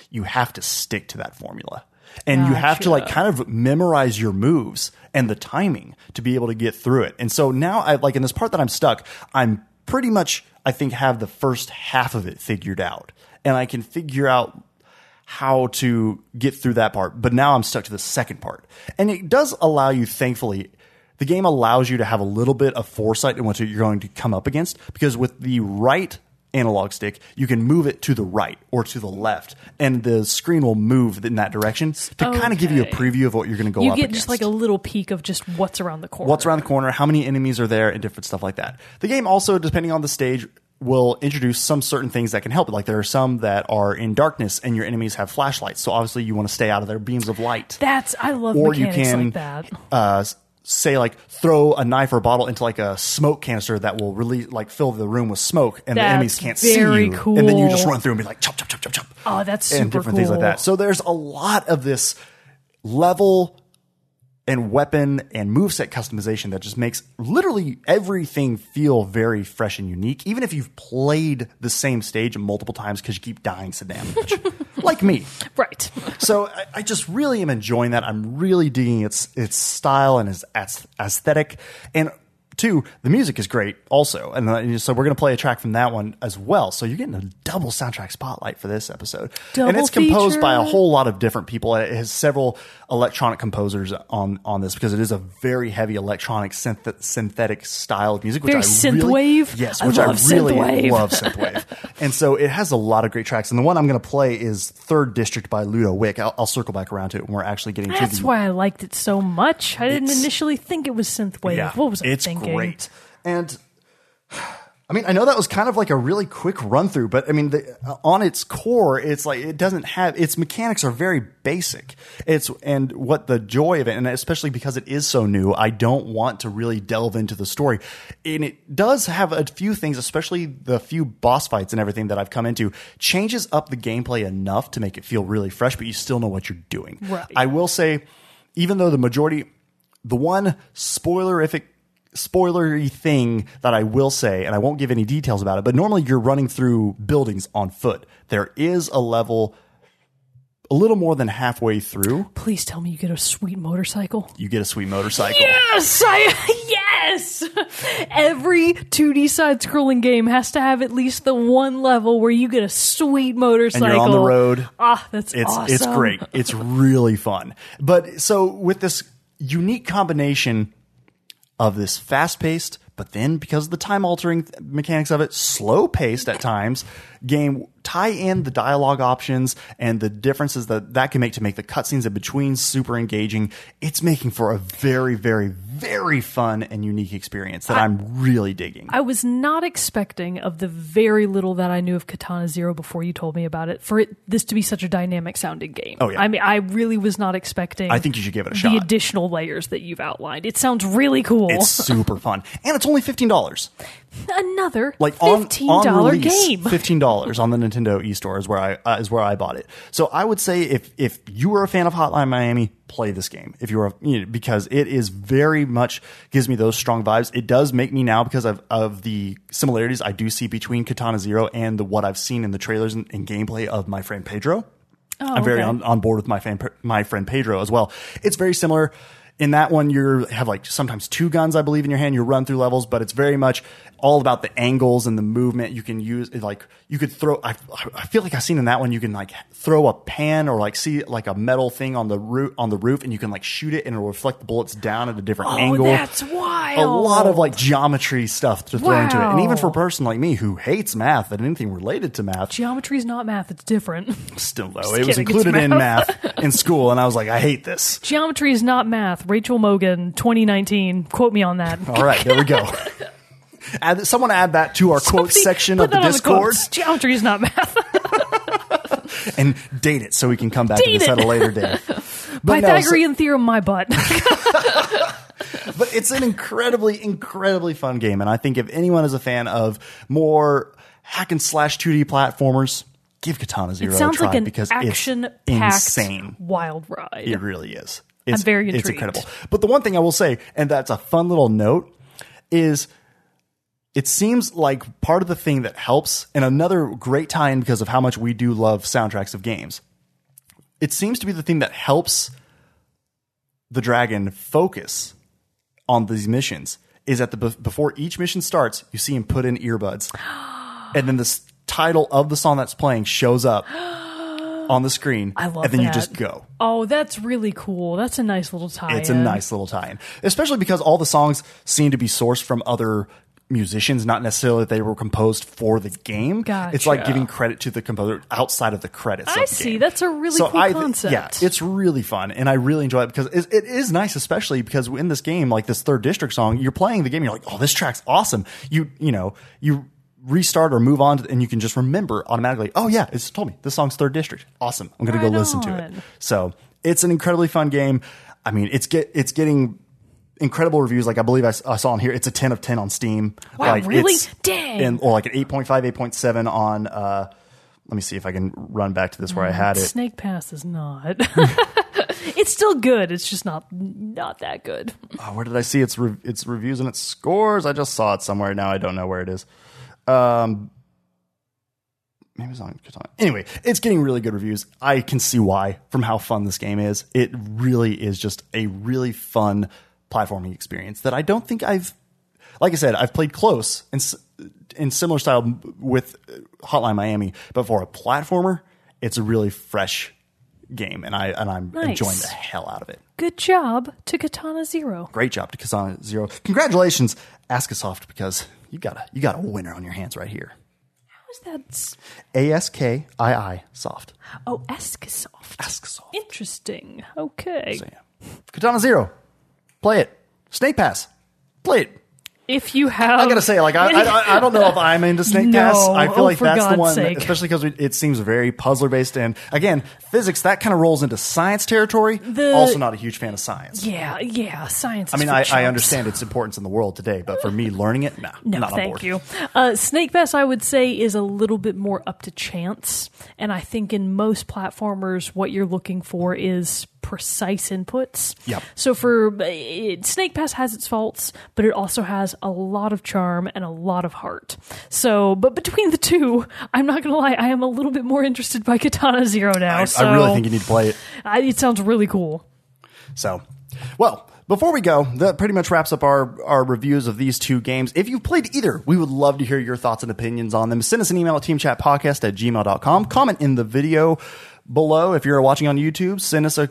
you have to stick to that formula. And you have to like kind of memorize your moves and the timing to be able to get through it. And so now I like in this part that I'm stuck, I'm pretty much I think have the first half of it figured out. And I can figure out how to get through that part. But now I'm stuck to the second part. And it does allow you, thankfully, the game allows you to have a little bit of foresight in what you're going to come up against because with the right analog stick, you can move it to the right or to the left, and the screen will move in that direction to kind of give you a preview of what you're going to go You up get against just like a little peek of just what's around the corner. what's around the corner, how many enemies are there, and different stuff like that. The game also, depending on the stage, will introduce some certain things that can help. Like there are some that are in darkness, and your enemies have flashlights. So obviously, you want to stay out of their beams of light. That's I love or you can like that. uh, say like throw a knife or a bottle into like a smoke canister that will really like fill the room with smoke, and the enemies can't see you. And then you just run through and be like chop chop chop chop chop Oh, that's and different things like that. So there's a lot of this level and weapon and moveset customization that just makes literally everything feel very fresh and unique, even if you've played the same stage multiple times because you keep dying so damn much. like me. Right. So I, I just really am enjoying that. I'm really digging its its style and its aesthetic. And two, the music is great also. And uh, so we're going to play a track from that one as well. So you're getting a double soundtrack spotlight for this episode. and it's composed by a whole lot of different people. It has several electronic composers on on this because it is a very heavy electronic synth- synthetic style of music. Which Very I really, synthwave. Yes, which I, love really synthwave. love synthwave. and so it has a lot of great tracks. And the one I'm going to play is Third District by LudoWic. I'll, I'll circle back around to it when we're actually getting That's to the. why I liked it so much. I didn't initially think it was synthwave. yeah, what was I it's thinking? Great. And I mean, I know that was kind of like a really quick run through, but I mean, the, uh, on its core, it's like it doesn't have its mechanics are very basic. It's and what the joy of it, and especially because it is so new, I don't want to really delve into the story. And it does have a few things, especially the few boss fights and everything that I've come into, changes up the gameplay enough to make it feel really fresh, but you still know what you're doing. Right. I will say, even though the majority, the one spoilerific spoilery thing that I will say, and I won't give any details about it, but normally you're running through buildings on foot. There is a level a little more than halfway through, Please tell me you get a sweet motorcycle. you get a sweet motorcycle. Yes, I yes. Every 2D side-scrolling game has to have at least the one level where you get a sweet motorcycle. And you're on the road. Ah, that's It's awesome. it's great. It's really fun. But so with this unique combination of this fast paced, but then because of the time altering mechanics of it, slow paced at times, game tie in the dialogue options and the differences that that can make to make the cutscenes in between super engaging. It's making for a very, very, very fun and unique experience that I, am really digging. I was not expecting of the very little that I knew of Katana Zero before you told me about it for it this to be such a dynamic sounding game. Oh, yeah. I mean, I really was not expecting. I think you should give it a the shot. additional layers that you've outlined. It sounds really cool. It's super fun. And it's only $15. Another like on, fifteen dollar game. fifteen dollars on the Nintendo eStore is where I uh, is where I bought it. So I would say if if you were a fan of Hotline Miami, play this game. If you were you know, because it is very much gives me those strong vibes. It does make me now because of of the similarities I do see between Katana Zero and the what I've seen in the trailers and, and gameplay of my friend Pedro. I'm very okay. on, on board with my fan, my friend Pedro as well. It's very similar. In that one, you have like sometimes two guns, I believe, in your hand. You run through levels, but it's very much all about the angles and the movement you can use. Like you could throw. I, I feel like I've seen in that one you can like throw a pan or like see like a metal thing on the roof on the roof, and you can like shoot it and it'll reflect the bullets down at a different Oh, angle. that's wild. A lot of like geometry stuff to throw into it, and even for a person like me who hates math and anything related to math, Geometry is not math; it's different. still though Just it was kidding, it's included in math. math in school, and I was like, I hate this. Geometry is not math. Rachel Mogan, 2019. Quote me on that. All right, there we go. add, someone add that to our Somebody section of the Discord. Geometry is not math. and date it so we can come back to this it. at a later date. But no, so- Pythagorean theorem, my butt. but it's an incredibly, incredibly fun game. And I think if anyone is a fan of more hack and slash 2D platformers, give Katana Zero It sounds a try like an because action it's packed insane. wild ride. It really is. It's, very It's intrigued. incredible. But the one thing I will say, and that's a fun little note, is it seems like part of the thing that helps, and another great tie-in because of how much we do love soundtracks of games. It seems to be the thing that helps the dragon focus on these missions is that the before each mission starts, you see him put in earbuds, and then the title of the song that's playing shows up on the screen. I love and then you just go. Oh, that's really cool. That's a nice little tie. It's a nice little tie-in, especially because all the songs seem to be sourced from other musicians, not necessarily that they were composed for the game. It's like giving credit to the composer outside of the credits. I of the see. game. That's a really cool I, concept. Yeah, it's really fun, and I really enjoy it because it, it is nice, especially because in this game, like this third district song, you're playing the game, you're like, oh, this track's awesome. You you know you restart or move on, to, and you can just remember automatically. Oh yeah, it's told me this song's third district. Awesome. I'm gonna Right go listen to it. So it's an incredibly fun game. I mean, it's get it's getting incredible reviews. Like I believe I saw on here, it's a 10 of 10 on Steam. Wow, like really? it's- Dang. And or like an 8.5, 8.7 on. uh Let me see if I can run back to this where I had it. Snake Pass is not. it's still good. It's just not not that good. Oh, where did I see its re- its reviews and its scores? I just saw it somewhere. Now I don't know where it is. Um, maybe it's on Katana. Anyway, it's getting really good reviews. I can see why from how fun this game is. It really is just a really fun platforming experience that I don't think I've. Like I said, I've played close in s- in similar style with Hotline Miami, but for a platformer, it's a really fresh game, and I and I'm Nice. enjoying the hell out of it. Good job to Katana Zero. Great job to Katana Zero. Congratulations, Askiisoft, because you got a you got a winner on your hands right here. How's that? s- A S K I I Soft. Oh, Eskisoft. Askasoft. Interesting. Okay. So, yeah. Katana Zero. Play it. Snake Pass. Play it. If you have, I gotta say, like, I, I, I don't know if I'm into Snake No. Pass. I feel Oh, like that's the one, sake. especially because it seems very puzzler based. And again, physics that kind of rolls into science territory. The- also, not a huge fan of science. yeah, yeah, science. I is mean, I, I understand its importance in the world today, but for me, learning it, nah, No, not on thank board. you. Uh, Snake Pass, I would say, is a little bit more up to chance, and I think in most platformers, what you're looking for is precise inputs. Yep. So for it, Snake Pass has its faults, but it also has a lot of charm and a lot of heart. So, but between the two, I'm not gonna lie, I am a little bit more interested by Katana Zero now. I, so I really think you need to play it. I- it sounds really cool. So, well, before we go, that pretty much wraps up our, our reviews of these two games. If you've played either, we would love to hear your thoughts and opinions on them. Send us an email at teamchatpodcast at gmail.com. Comment in the video below. If you're watching on YouTube, send us a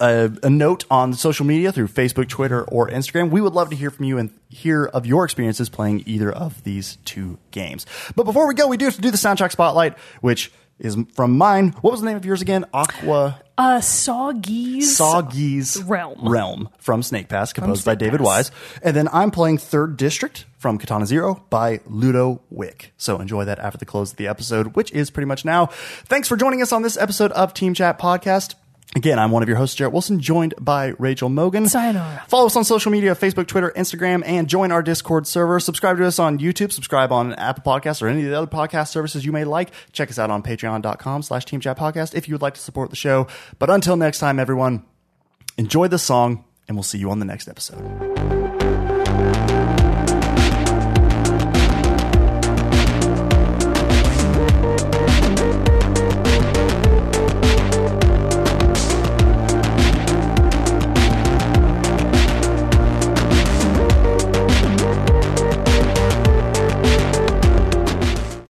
a, a note on social media through Facebook, Twitter, or Instagram. We would love to hear from you and hear of your experiences playing either of these two games. But before we go, we do have to do the soundtrack spotlight, which is from mine. What was the name of yours again? Aqua Uh, Sawgeese. Soggy's Realm. Realm from Snake Pass, composed by David Pass. Wise. And then I'm playing Third District from Katana Zero by Ludo Wick. So enjoy that after the close of the episode, which is pretty much now. Thanks for joining us on this episode of Team Chat Podcast. Again, I'm one of your hosts, Jarrett Wilson, joined by Rachel Mogan. Sayonara. Follow us on social media Facebook, Twitter, Instagram, and join our Discord server. Subscribe to us on YouTube, subscribe on Apple Podcasts or any of the other podcast services you may like. Check us out on patreon.com slash Team Chat Podcast if you would like to support the show. But until next time, everyone, enjoy the song, and we'll see you on the next episode.